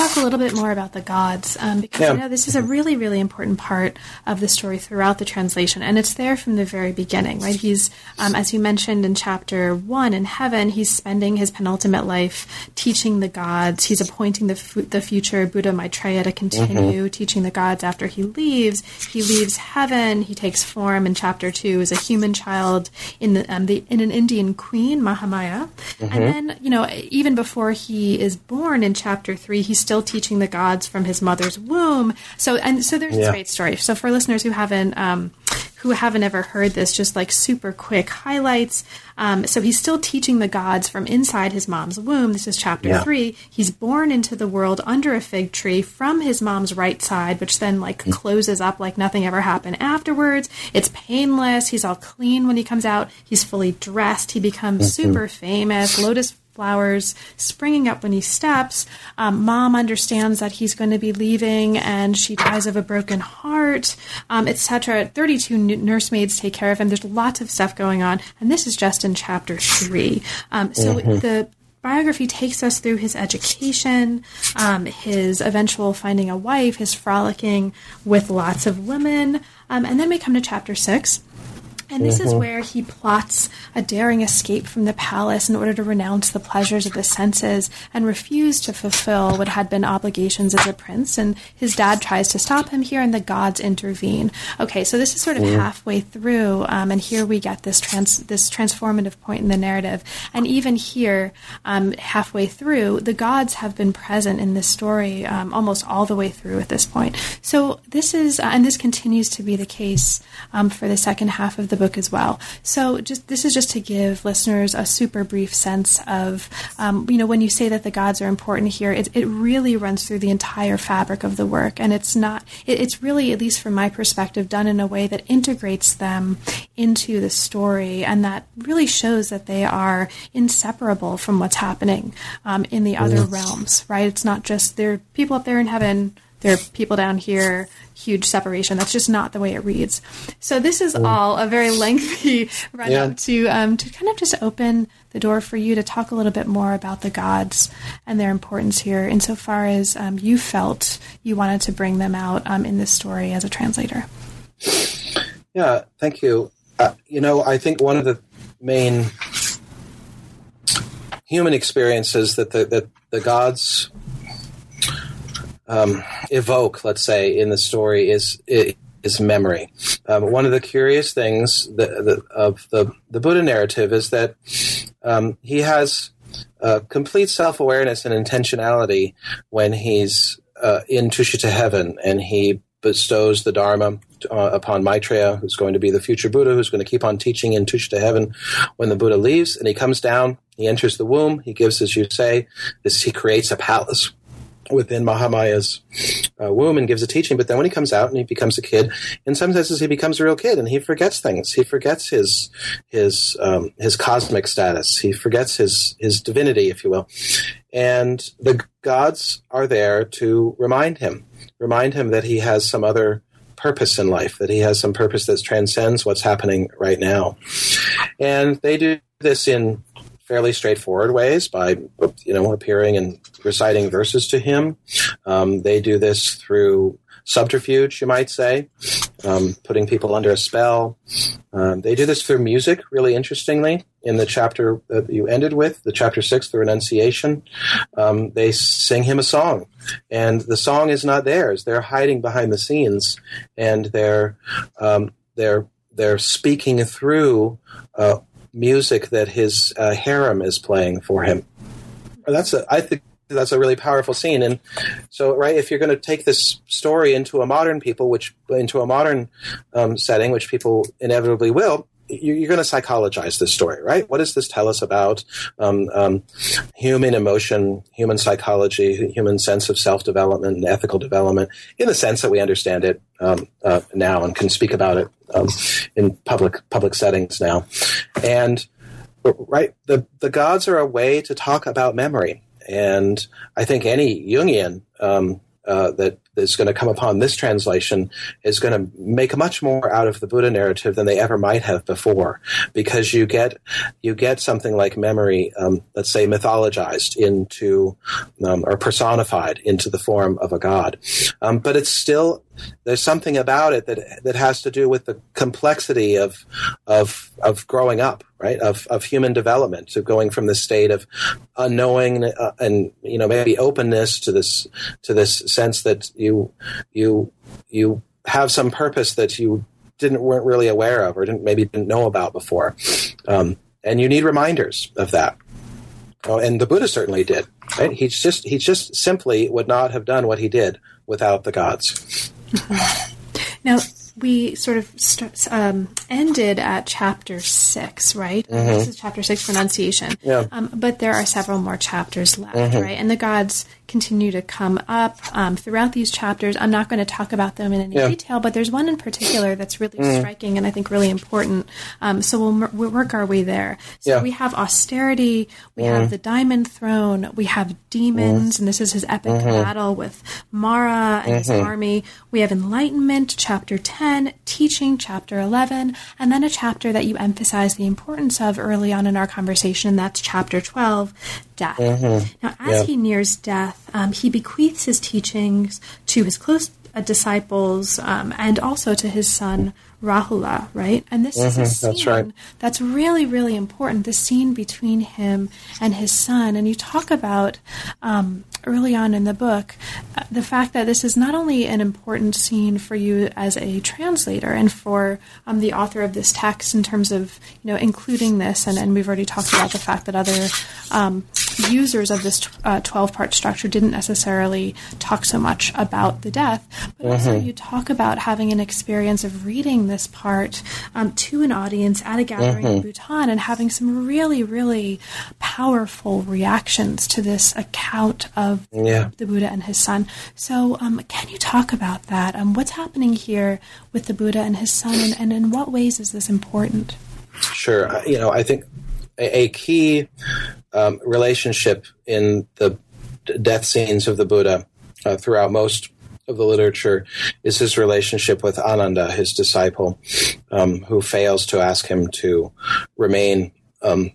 Talk a little bit more about the gods um, because yeah. I know this is a really, really important part of the story throughout the translation, and it's there from the very beginning, right? He's, um, as you mentioned in chapter one, in heaven, he's spending his penultimate life teaching the gods. He's appointing the the future Buddha Maitreya to continue mm-hmm. teaching the gods after he leaves. He leaves heaven. He takes form in chapter two as a human child in the, um, the in an Indian queen, Mahamaya, mm-hmm. and then you know even before he is born in chapter three, he's still teaching the gods from his mother's womb. So and so there's yeah. a great story. So for listeners who haven't um, who haven't ever heard this, just like super quick highlights. Um, so he's still teaching the gods from inside his mom's womb. This is chapter yeah. three. He's born into the world under a fig tree from his mom's right side, which then like mm. closes up like nothing ever happened afterwards. It's painless. He's all clean when he comes out. He's fully dressed. He becomes mm-hmm. super famous. Lotus flowers springing up when he steps. Um, mom understands that he's going to be leaving, and she dies of a broken heart, um, etc. Thirty-two n- nursemaids take care of him. There's lots of stuff going on, and this is just in chapter three. Um, so mm-hmm. the biography takes us through his education, um, his eventual finding a wife, his frolicking with lots of women, um, and then we come to chapter six. And this mm-hmm. is where he plots a daring escape from the palace in order to renounce the pleasures of the senses and refuse to fulfill what had been obligations as a prince. And his dad tries to stop him here, and the gods intervene. Okay, so this is sort of mm-hmm. halfway through, um, and here we get this trans- this transformative point in the narrative. And even here, um, halfway through, the gods have been present in this story um, almost all the way through at this point. So this is, uh, and this continues to be the case um, for the second half of the book as well. So just this is just to give listeners a super brief sense of, um, you know, when you say that the gods are important here, it, it really runs through the entire fabric of the work, and it's not. It, it's really, at least from my perspective, done in a way that integrates them into the story, and that really shows that they are inseparable from what's happening um, in the other realms. Right? It's not just there are people up there in heaven there are people down here, huge separation. That's just not the way it reads. So this is mm. all a very lengthy (laughs) run yeah. up to um, to kind of just open the door for you to talk a little bit more about the gods and their importance here, insofar as um, you felt you wanted to bring them out um, in this story as a translator. Yeah, thank you. Uh, you know, I think one of the main human experiences that the, that the gods um, evoke, let's say, in the story is is memory. Um, one of the curious things that, the, of the the Buddha narrative is that um, he has uh, complete self awareness and intentionality when he's uh, in Tushita heaven and he bestows the Dharma uh, upon Maitreya, who's going to be the future Buddha, who's going to keep on teaching in Tushita heaven when the Buddha leaves. And he comes down, he enters the womb, he gives, as you say, this, he creates a palace within Mahamaya's uh, womb and gives a teaching. But then when he comes out and he becomes a kid, in some senses he becomes a real kid and he forgets things. He forgets his his um, his cosmic status. He forgets his his divinity, if you will. And the gods are there to remind him, remind him that he has some other purpose in life, that he has some purpose that transcends what's happening right now. And they do this in fairly straightforward ways by you know appearing and reciting verses to him. Um, they do this through subterfuge, you might say, um, putting people under a spell. Um, they do this through music, really interestingly. In the chapter that you ended with, the chapter six, the renunciation, um, they sing him a song, and the song is not theirs. They're hiding behind the scenes, and they're um, they're they're speaking through uh, music that his uh, harem is playing for him. That's a, I think that's a really powerful scene. And so, right, if you're going to take this story into a modern people, which into a modern um, setting, which people inevitably will, you're going to psychologize this story, right? What does this tell us about um, um, human emotion, human psychology, human sense of self development and ethical development in the sense that we understand it um, uh, now and can speak about it um, in public public settings now? And right, the the gods are a way to talk about memory, and I think any Jungian um, uh, that is going to come upon this translation is going to make much more out of the Buddha narrative than they ever might have before, because you get you get something like memory, um, let's say, mythologized into um, or personified into the form of a god, um, but it's still there's something about it that that has to do with the complexity of of of growing up, right? Of of human development, to going from the state of unknowing uh, and you know maybe openness to this to this sense that you you you have some purpose that you didn't weren't really aware of or didn't maybe didn't know about before, um, and you need reminders of that. Oh, and the Buddha certainly did. Right? He just he just simply would not have done what he did without the gods. Now, we sort of um, ended at chapter six, right? Mm-hmm. This is chapter six, renunciation. Yeah. Um, but there are several more chapters left, mm-hmm. right? And the gods continue to come up um, throughout these chapters. I'm not going to talk about them in any Yeah. detail, but there's one in particular that's really mm. striking and I think really important. Um, so we'll, we'll work our way there. So Yeah. we have austerity, we have mm. the diamond throne, we have demons, mm. and this is his epic mm-hmm. battle with Mara and his mm-hmm. army. We have enlightenment, chapter 10, teaching, chapter 11, and then a chapter that you emphasize the importance of early on in our conversation, and that's chapter 12, death. Now, as Yeah. he nears death, um, he bequeaths his teachings to his close uh, disciples um, and also to his son Rahula, right? And this is a scene that's right. that's really, really important. The scene between him and his son, and you talk about um, early on in the book uh, the fact that this is not only an important scene for you as a translator and for um, the author of this text in terms of you know including this, and, and we've already talked about the fact that other um, users of this uh, 12 part structure didn't necessarily talk so much about the death, but also you talk about having an experience of reading this part um, to an audience at a gathering in Bhutan and having some really, really powerful reactions to this account of Yeah. the Buddha and his son. So, um, can you talk about that? Um, what's happening here with the Buddha and his son, and, and in what ways is this important? Sure. Uh, You know, I think a key um, relationship in the death scenes of the Buddha uh, throughout most of the literature is his relationship with Ananda, his disciple, um, who fails to ask him to remain um,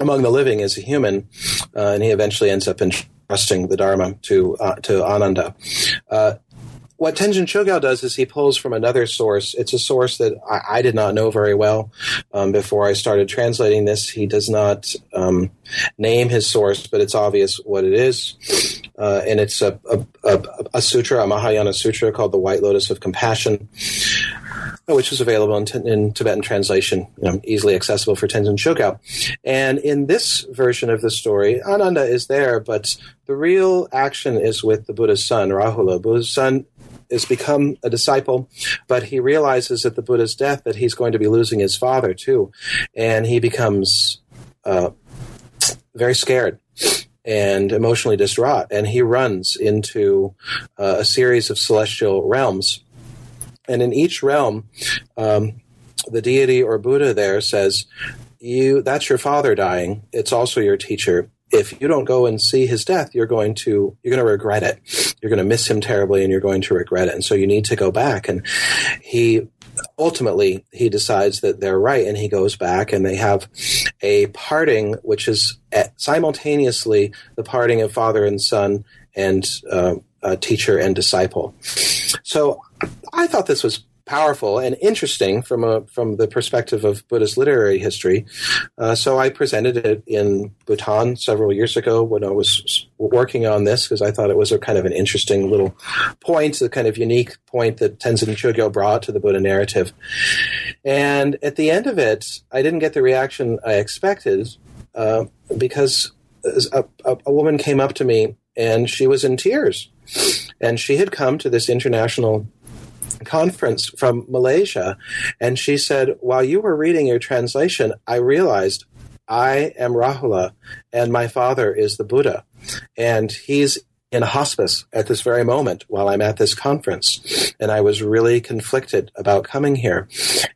among the living as a human, uh, and he eventually ends up entrusting the Dharma to uh, to Ananda. What Tenzin Chogyal does is he pulls from another source. It's a source that I, I did not know very well um, before I started translating this. He does not um, name his source, but it's obvious what it is. Uh, and it's a, a, a, a sutra, a Mahayana sutra called the White Lotus of Compassion, which was available in, in Tibetan translation, you know, easily accessible for Tenzin Chogyal. And in this version of the story, Ananda is there, but the real action is with the Buddha's son, Rahula. Buddha's son has become a disciple, but he realizes at the Buddha's death that he's going to be losing his father too, and he becomes uh, very scared and emotionally distraught, and he runs into uh, a series of celestial realms, and in each realm, um, the deity or Buddha there says, "You, that's your father dying. It's also your teacher." If you don't go and see his death, you're going to you're going to regret it. You're going to miss him terribly, and you're going to regret it. And so you need to go back. And he ultimately he decides that they're right, and he goes back, and they have a parting, which is simultaneously the parting of father and son, and uh, teacher and disciple. So I thought this was powerful and interesting from a from the perspective of Buddhist literary history. Uh, so I presented it in Bhutan several years ago when I was working on this because I thought it was a kind of an interesting little point, a kind of unique point that Tenzin Chogyal brought to the Buddha narrative. And at the end of it, I didn't get the reaction I expected uh, because a, a, a woman came up to me and she was in tears. And she had come to this international conference from Malaysia, and she said, While you were reading your translation, I realized I am Rahula, and my father is the Buddha. And he's in hospice at this very moment while I'm at this conference. And I was really conflicted about coming here.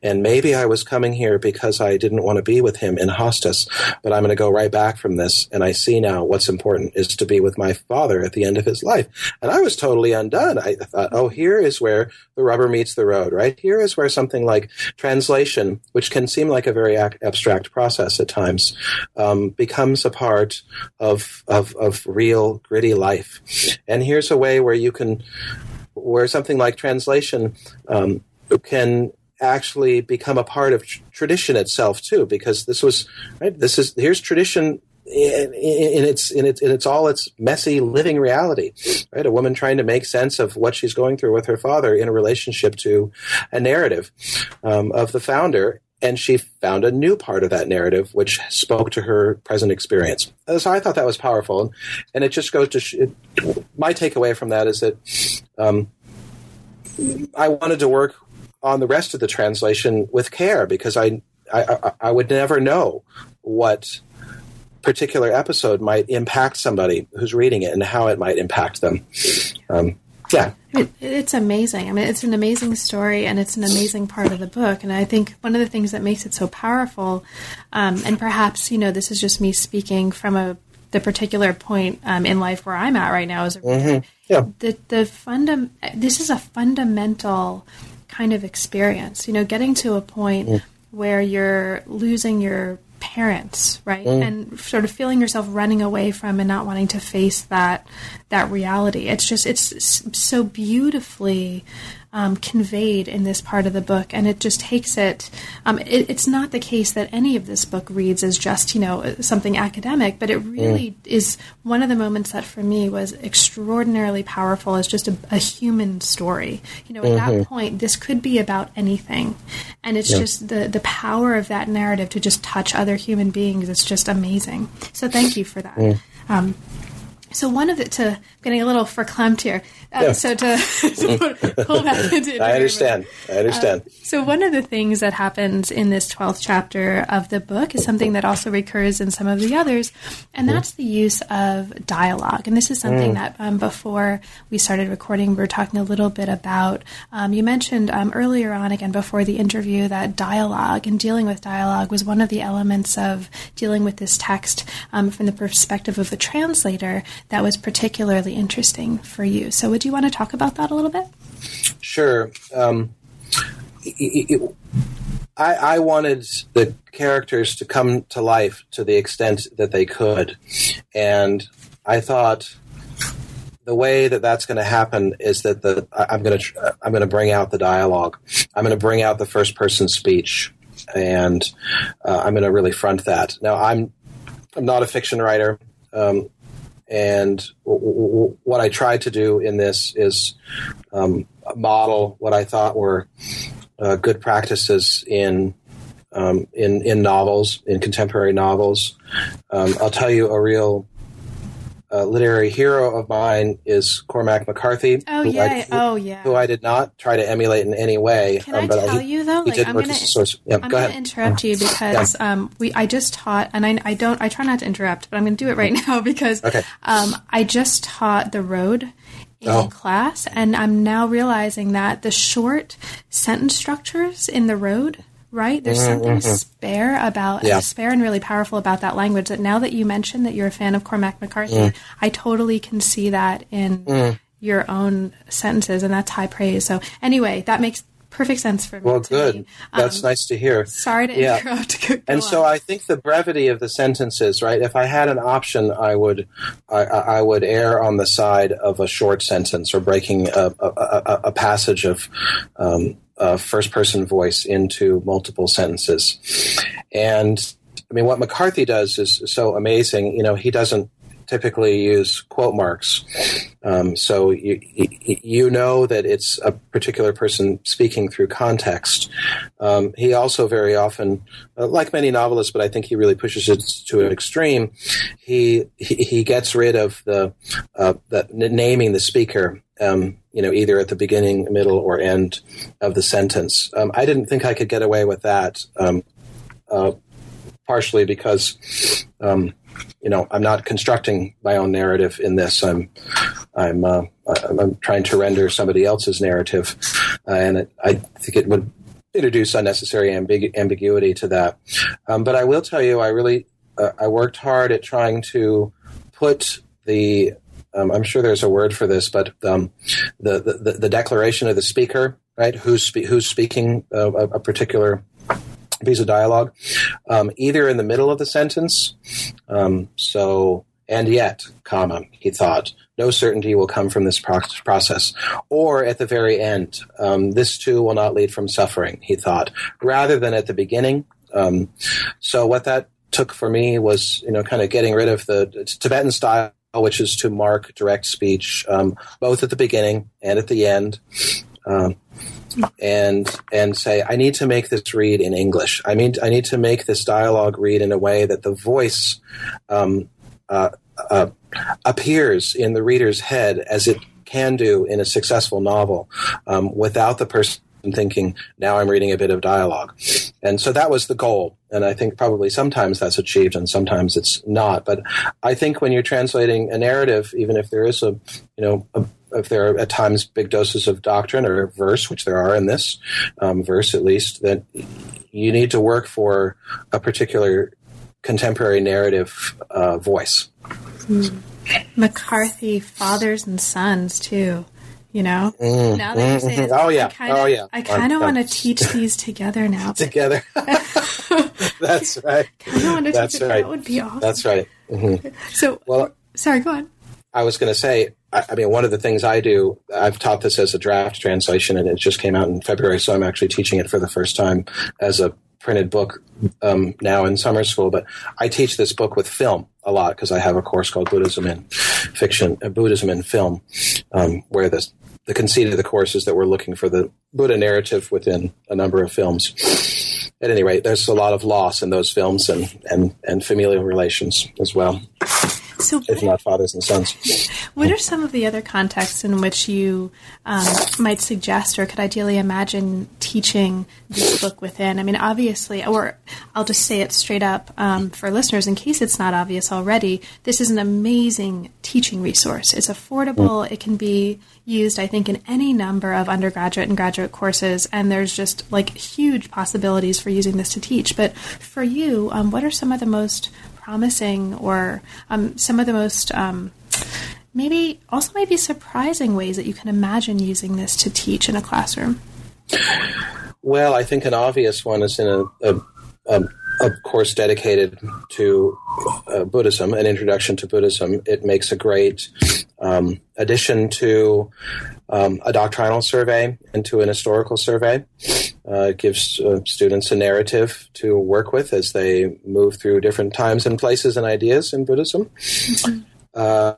And maybe I was coming here because I didn't want to be with him in hospice, but I'm going to go right back from this. And I see now what's important is to be with my father at the end of his life. And I was totally undone. I thought, oh, here is where the rubber meets the road, right? Here is where something like translation, which can seem like a very ac- abstract process at times, um, becomes a part of, of, of real gritty life. And here's a way where you can, where something like translation um, can actually become a part of tr- tradition itself too, because this was right. This is here's tradition in, in, its in its in its all its messy living reality, right? A woman trying to make sense of what she's going through with her father in a relationship to a narrative um, of the founder, and she found a new part of that narrative which spoke to her present experience. So I thought that was powerful, and it just goes to sh- my takeaway from that is that um, I wanted to work on the rest of the translation with care because I I, I, I would never know what particular episode might impact somebody who's reading it and how it might impact them. Um, yeah. It, it's amazing. I mean, it's an amazing story and it's an amazing part of the book. And I think one of the things that makes it so powerful, um, and perhaps, you know, this is just me speaking from a the particular point um, in life where I'm at right now is a. Mm-hmm. Yeah. The the fundam- this is a fundamental kind of experience. You know, getting to a point mm. where you're losing your parents, right? Mm. And sort of feeling yourself running away from and not wanting to face that that reality. It's just it's so beautifully um, conveyed in this part of the book, and it just takes it, um, it, It's not the case that any of this book reads as just you know something academic, but it really mm. is one of the moments that for me was extraordinarily powerful as just a, a human story. You know, at mm-hmm. that point, this could be about anything, and it's yeah. just the the power of that narrative to just touch other human beings. It's just amazing. So thank you for that. Mm. Um, so one of the to getting a little verklempt here. Uh, yeah. So to, (laughs) to pull back into (laughs) I understand. I understand. Uh, so one of the things that happens in this twelfth chapter of the book is something that also recurs in some of the others, and that's the use of dialogue. And this is something mm. that um, before we started recording, we were talking a little bit about. Um, you mentioned um, earlier on, again before the interview, that dialogue and dealing with dialogue was one of the elements of dealing with this text um, from the perspective of a translator that was particularly interesting for you. So, would you want to talk about that a little bit? Sure. Um, it, it, I, I, wanted the characters to come to life to the extent that they could, and I thought the way that that's going to happen is that the I'm going to I'm going to bring out the dialogue. I'm going to bring out the first person speech, and uh, I'm going to really front that. Now I'm I'm not a fiction writer. Um, and w- w- what I tried to do in this is um, model what I thought were uh, good practices in um, in in novels, in contemporary novels. Um, I'll tell you a real uh, literary hero of mine is Cormac McCarthy. Oh yeah, I, oh yeah. Who I did not try to emulate in any way. Can um, I tell he, you though? Like, I'm going to yeah, I'm going to interrupt you because yeah. um, we I just taught, and I, I don't I try not to interrupt, but I'm going to do it right (laughs) now because okay. um, I just taught the road in oh. class, and I'm now realizing that the short sentence structures in the road right? There's mm-hmm. something mm-hmm. spare about yeah. spare and really powerful about that language. That now that you mentioned that you're a fan of Cormac McCarthy, mm. I totally can see that in mm. your own sentences, and that's high praise. So anyway, that makes perfect sense for me. Well, good. Um, That's nice to hear. Sorry to yeah. interrupt. (laughs) Go and so I think the brevity of the sentences, right? If I had an option, I would, I, I would err on the side of a short sentence or breaking a, a, a, a passage of um, uh, first person voice into multiple sentences. And I mean, what McCarthy does is so amazing. You know, he doesn't typically use quote marks. Um, so you, you know that it's a particular person speaking through context. Um, he also very often, uh, like many novelists, but I think he really pushes it to an extreme. He he, he gets rid of the, uh, the naming the speaker um, you know, either at the beginning, middle, or end of the sentence. Um, I didn't think I could get away with that, um, uh, partially because, um, you know, I'm not constructing my own narrative in this. I'm, I'm, uh, I'm trying to render somebody else's narrative, uh, and it, I think it would introduce unnecessary ambig- ambiguity to that. Um, but I will tell you, I really, uh, I worked hard at trying to put the um, I'm sure there's a word for this, but um, the, the, the declaration of the speaker, right? Who's spe- who's speaking a, a, particular piece of dialogue, um, either in the middle of the sentence. Um, so and yet, comma, he thought, no certainty will come from this process. Or at the very end, um, this too will not lead from suffering, he thought, rather than at the beginning. Um, so what that took for me was, you know, kind of getting rid of the Tibetan style which is to mark direct speech um, both at the beginning and at the end. Um, and and say I need to make this read in English. I mean I need to make this dialogue read in a way that the voice um, uh, uh, appears in the reader's head as it can do in a successful novel, um, without the person thinking now I'm reading a bit of dialogue. and so that was the goal. And I think probably sometimes that's achieved and sometimes it's not. But I think when you're translating a narrative, even if there is a, you know, a, if there are at times big doses of doctrine or verse, which there are in this um, verse at least, that you need to work for a particular contemporary narrative uh, voice. Mm. McCarthy, fathers and sons, too. You know, mm, now that you it, oh yeah, I kinda, oh yeah, I kind of want to teach these together now. (laughs) together, (laughs) that's right. (laughs) Kind of want to teach right. That would be awesome. That's right. Mhm. So, Well, sorry, go on. I was going to say, I, I mean, one of the things I do, I've taught this as a draft translation, and it just came out in February, so I'm actually teaching it for the first time as a printed book um, now in summer school. But I teach this book with film a lot because I have a course called Buddhism in Fiction, uh, Buddhism in Film, um, where the the conceit of the course is that we're looking for the Buddha narrative within a number of films. At any rate, there's a lot of loss in those films and, and, and familial relations as well, So, if not fathers and sons. What are some of the other contexts in which you um, might suggest or could ideally imagine teaching this book within? I mean, obviously, or I'll just say it straight up um, for listeners in case it's not obvious already. This is an amazing teaching resource. It's affordable. It can be used, I think, in any number of undergraduate and graduate courses, and there's just like huge possibilities for using this to teach. But for you, um, what are some of the most promising or um, some of the most um, maybe also maybe surprising ways that you can imagine using this to teach in a classroom. Well, I think an obvious one is in a, a, a, a course dedicated to uh, Buddhism, an introduction to Buddhism. It makes a great um, addition to um, a doctrinal survey and to an historical survey. Uh, it gives uh, students a narrative to work with as they move through different times and places and ideas in Buddhism. Uh,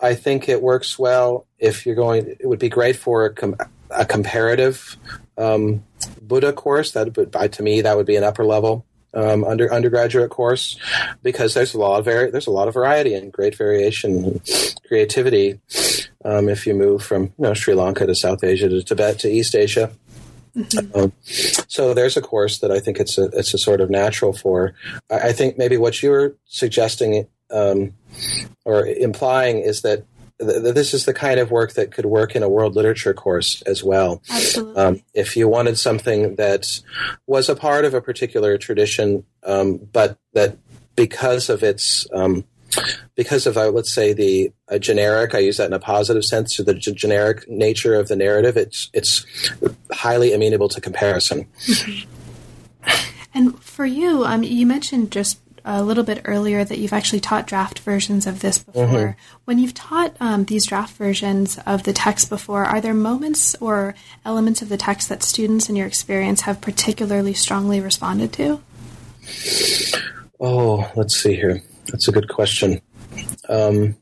I think it works well if you're going. It would be great for a, com- a comparative um, Buddha course. That, would, by to me, that would be an upper level um, under undergraduate course because there's a lot of vari- there's a lot of variety and great variation and creativity. Um, if you move from you know Sri Lanka to South Asia to Tibet to East Asia. Um, so there's a course that I think it's a it's a sort of natural for. I, I think maybe what you're suggesting um, or implying is that th- this is the kind of work that could work in a world literature course as well. Absolutely. Um, if you wanted something that was a part of a particular tradition, um, but that because of its um, because of uh, let's say the uh, generic, I use that in a positive sense, to the g- generic nature of the narrative, it's it's highly amenable to comparison. (laughs) And for you, um, you mentioned just a little bit earlier that you've actually taught draft versions of this before. When you've taught um, these draft versions of the text before, are there moments or elements of the text that students in your experience have particularly strongly responded to? Oh, let's see here. That's a good question. Um,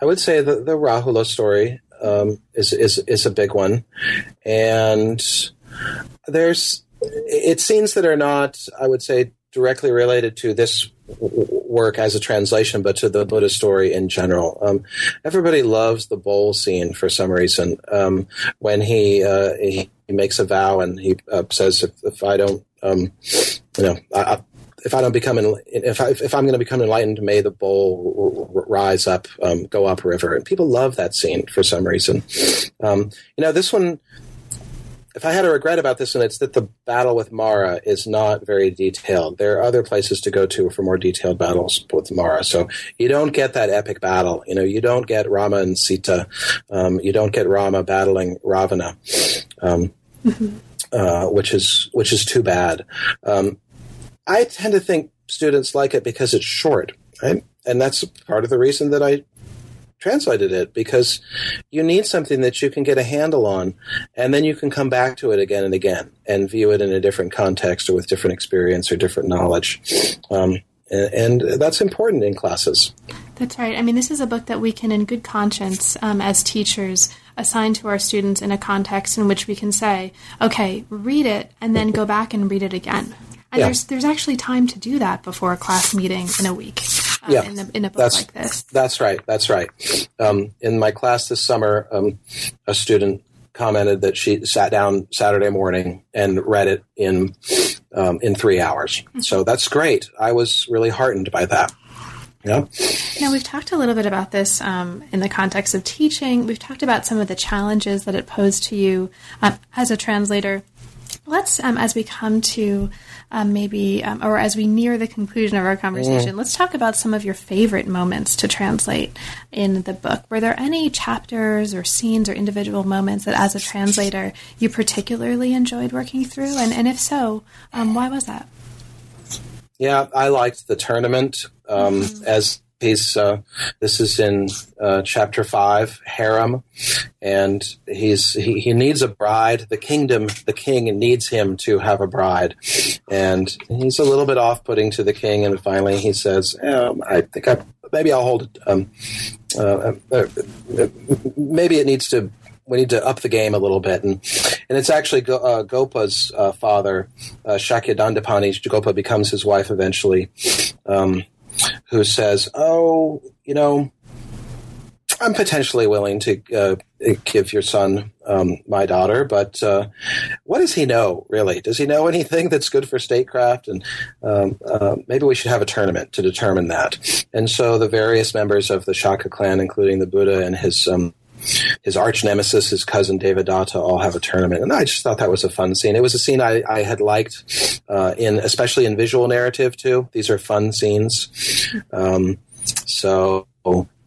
I would say the, the Rahula story um, is, is is a big one, and there's it's scenes that are not, I would say, directly related to this work as a translation, but to the Buddha story in general. Um, everybody loves the bowl scene for some reason. Um, when he, uh, he makes a vow and he uh, says, if, if I don't, um, you know, I, if I don't become, en- if I if I'm going to become enlightened, may the bowl r- r- rise up, um, go up river. And people love that scene for some reason. Um, you know, this one if I had a regret about this one, it's that the battle with Mara is not very detailed. There are other places to go to for more detailed battles with Mara. So you don't get that epic battle. You know, you don't get Rama and Sita. Um, you don't get Rama battling Ravana, um, uh, which is which is too bad. Um, I tend to think students like it because it's short, right? And that's part of the reason that I translated it because you need something that you can get a handle on and then you can come back to it again and again and view it in a different context or with different experience or different knowledge um, and, that's important in classes That's right. I mean, this is a book that we can, in good conscience, um, as teachers, assign to our students in a context in which we can say, okay, read it, and then go back and read it again. And Yeah. there's there's actually time to do that before a class meeting in a week. um, Yeah. in, a, in a book That's- like this. That's right. That's right. Um, in my class this summer, um, a student commented that she sat down Saturday morning and read it in um, in three hours. So that's great. I was really heartened by that. Yeah. Now, we've talked a little bit about this um, in the context of teaching. We've talked about some of the challenges that it posed to you um, as a translator. Let's, um, as we come to um, maybe, um, or as we near the conclusion of our conversation, mm. let's talk about some of your favorite moments to translate in the book. Were there any chapters or scenes or individual moments that, as a translator, you particularly enjoyed working through? And, and if so, um, why was that? Yeah, I liked the tournament um, mm-hmm. as he's. Uh, this is in uh, chapter five, harem, and he's he, he needs a bride. The kingdom, the king needs him to have a bride, and he's a little bit off-putting to the king. And finally, he says, um, "I think I maybe I'll hold it. Um, uh, uh, uh maybe it needs to we need to up the game a little bit. And and it's actually uh, Gopa's father, uh, Shakyadandapani. Gopa becomes his wife eventually, um, who says, "Oh, you know." I'm potentially willing to uh, give your son um, my daughter, but uh, what does he know, really? Does he know anything that's good for statecraft? And um, uh, maybe we should have a tournament to determine that. And so the various members of the Shakya clan, including the Buddha and his um, his arch nemesis, his cousin Devadatta, all have a tournament, and I just thought that was a fun scene. It was a scene I, I had liked uh, in, especially in visual narrative too. These are fun scenes. Um, so,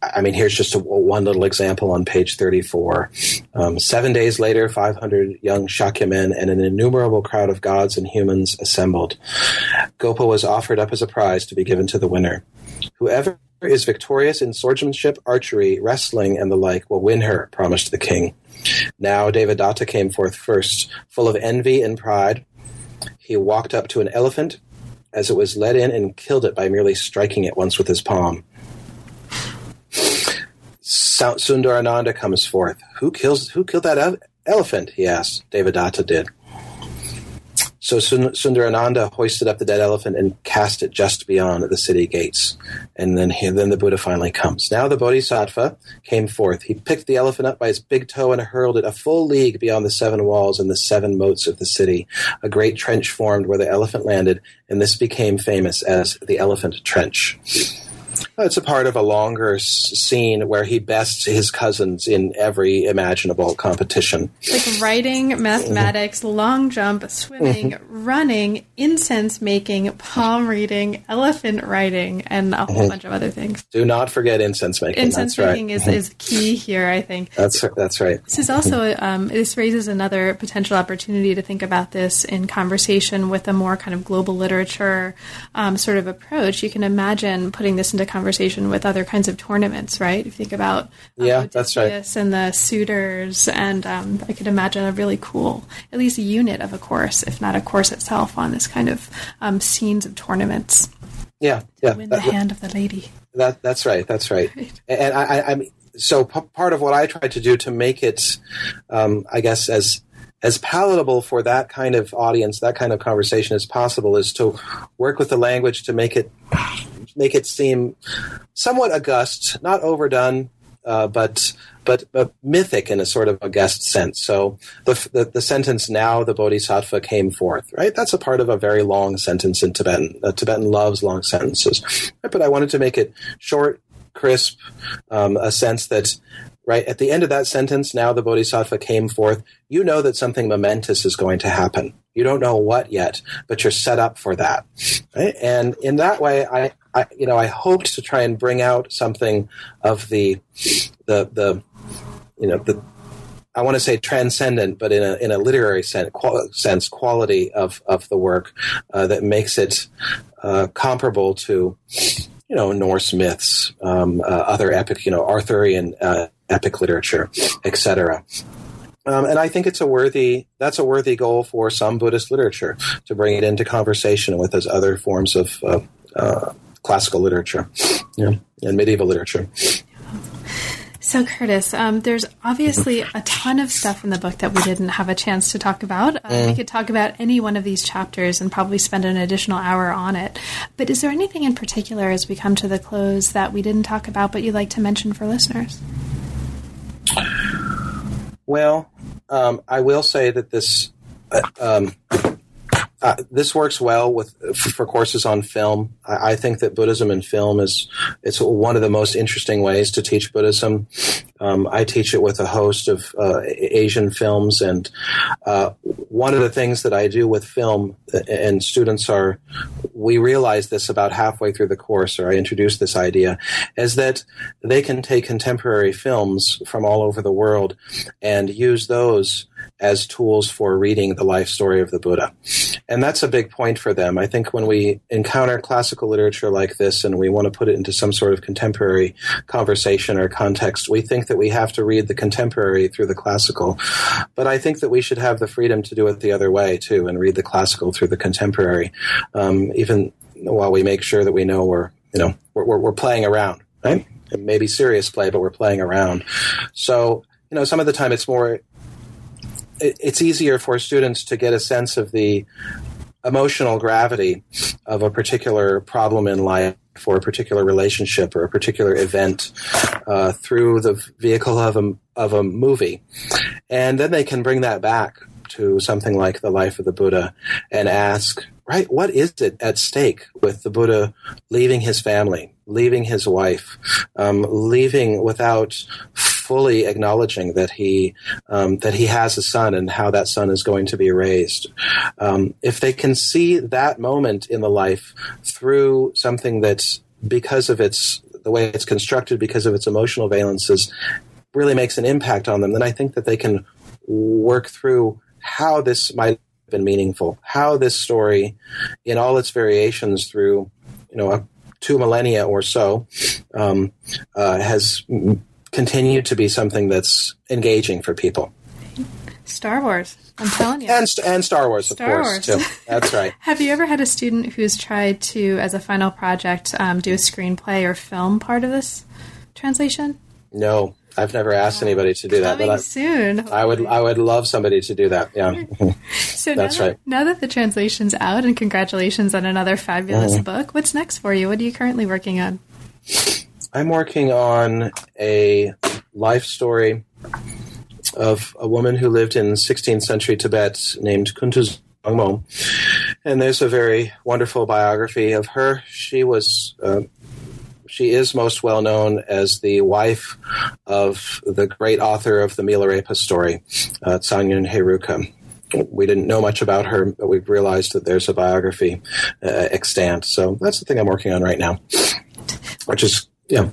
I mean, here's just a, one little example on page 34. Um, seven days later, 500 young Shakya men and an innumerable crowd of gods and humans assembled. Gopa was offered up as a prize to be given to the winner. Whoever is victorious in swordsmanship, archery, wrestling, and the like will win her, promised the king. Now Devadatta came forth first, full of envy and pride. He walked up to an elephant as it was led in and killed it by merely striking it once with his palm. Sundarananda comes forth. Who kills? Who killed that elephant? He asked. Devadatta did. So Sundarananda hoisted up the dead elephant and cast it just beyond the city gates. And then, he, then the Buddha finally comes. Now the Bodhisattva came forth. He picked the elephant up by his big toe and hurled it a full league beyond the seven walls and the seven moats of the city. A great trench formed where the elephant landed, and this became famous as the Elephant Trench. It's a part of a longer scene where he bests his cousins in every imaginable competition. Like writing, mathematics, mm-hmm. long jump, swimming, mm-hmm. running, incense making, palm reading, elephant riding, and a whole mm-hmm. bunch of other things. Do not forget incense making. Incense that's making right. is, is key here, I think. That's that's right. This is also um, this raises another potential opportunity to think about this in conversation with a more kind of global literature um, sort of approach. You can imagine putting this into conversation with other kinds of tournaments, right? If you think about um, yeah, that's right, and the suitors, and um, I could imagine a really cool, at least a unit of a course, if not a course itself, on this kind of um, scenes of tournaments. Yeah, yeah. Win the that, hand of the lady. That that's right. That's right. right. And I, I, I mean, so p- part of what I tried to do to make it, um, I guess, as as palatable for that kind of audience, that kind of conversation as possible, is to work with the language to make it make it seem somewhat august, not overdone, uh, but, but but mythic in a sort of august sense. So the, the, the sentence "Now the Bodhisattva came forth," right? That's a part of a very long sentence in Tibetan. Uh, Tibetan loves long sentences, right? but I wanted to make it short, crisp, um, a sense that right at the end of that sentence now the bodhisattva came forth you know that something momentous is going to happen you don't know what yet but you're set up for that right? and in that way I, I you know i hoped to try and bring out something of the the the you know the I want to say transcendent, but in a in a literary sense, qual- sense quality of of the work uh, that makes it uh, comparable to you know Norse myths, um, uh, other epic, you know Arthurian uh, epic literature, etc. Um, and I think it's a worthy that's a worthy goal for some Buddhist literature to bring it into conversation with those other forms of uh, classical literature yeah, and medieval literature. So, Kurtis, um, there's obviously a ton of stuff in the book that we didn't have a chance to talk about. Uh, mm. We could talk about any one of these chapters and probably spend an additional hour on it. But is there anything in particular as we come to the close that we didn't talk about but you'd like to mention for listeners? Well, um, I will say that this uh, um, uh, this works well with for courses on film. I, I, think that Buddhism in film is it's one of the most interesting ways to teach Buddhism. Um, I teach it with a host of uh, Asian films, and uh, one of the things that I do with film, and students are, we realize this about halfway through the course, or I introduce this idea, is that they can take contemporary films from all over the world and use those as tools for reading the life story of the Buddha. And that's a big point for them. I think when we encounter classical literature like this and we want to put it into some sort of contemporary conversation or context, we think that we have to read the contemporary through the classical. But I think that we should have the freedom to do it the other way too and read the classical through the contemporary, um, even while we make sure that we know we're, you know, we're, we're playing around, right? It may be serious play, but we're playing around. So, you know, some of the time it's more it's easier for students to get a sense of the emotional gravity of a particular problem in life or a particular relationship or a particular event uh, through the vehicle of a, of a movie. And then they can bring that back to something like the life of the Buddha and ask, right, what is it at stake with the Buddha leaving his family, leaving his wife, um, leaving without fully acknowledging that he um, that he has a son and how that son is going to be raised. Um, if they can see that moment in the life through something that's because of its the way it's constructed, because of its emotional valences, really makes an impact on them, then I think that they can work through how this might have been meaningful, how this story, in all its variations through, you know, a, two millennia or so, um, uh, has continue to be something that's engaging for people. Star Wars. I'm telling you. And, and Star Wars, of Star course, Wars. too. That's right. (laughs) Have you ever had a student who's tried to, as a final project, um, do a screenplay or film part of this translation? No, I've never asked anybody to do that. But I, soon. Hopefully. I would. I would love somebody to do that. Yeah. (laughs) so (laughs) that's now right. now that the translation's out, and congratulations on another fabulous mm-hmm. book. What's next for you? What are you currently working on? I'm working on a life story of a woman who lived in 16th century Tibet named Kuntu Zangmo. And there's a very wonderful biography of her. She was. Uh, she is most well known as the wife of the great author of the Milarepa story, uh, Tsangnyön Heruka we didn't know much about her, but we've realized that there's a biography uh, extant. So that's the thing I'm working on right now, which is yeah,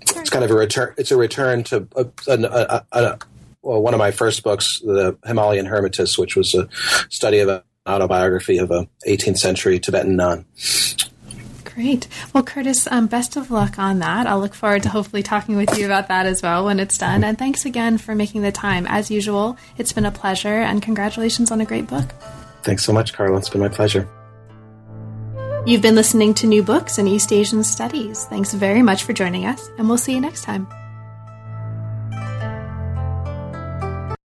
it's kind of a return. It's a return to a, a, a, well, one of my first books, the Himalayan Hermitess, which was a study of an autobiography of a 18th century Tibetan nun. Great. Well, Kurtis, um, best of luck on that. I'll look forward to hopefully talking with you about that as well when it's done. And thanks again for making the time. As usual, it's been a pleasure, and congratulations on a great book. Thanks so much, Carla. It's been my pleasure. You've been listening to New Books in East Asian Studies. Thanks very much for joining us, and we'll see you next time.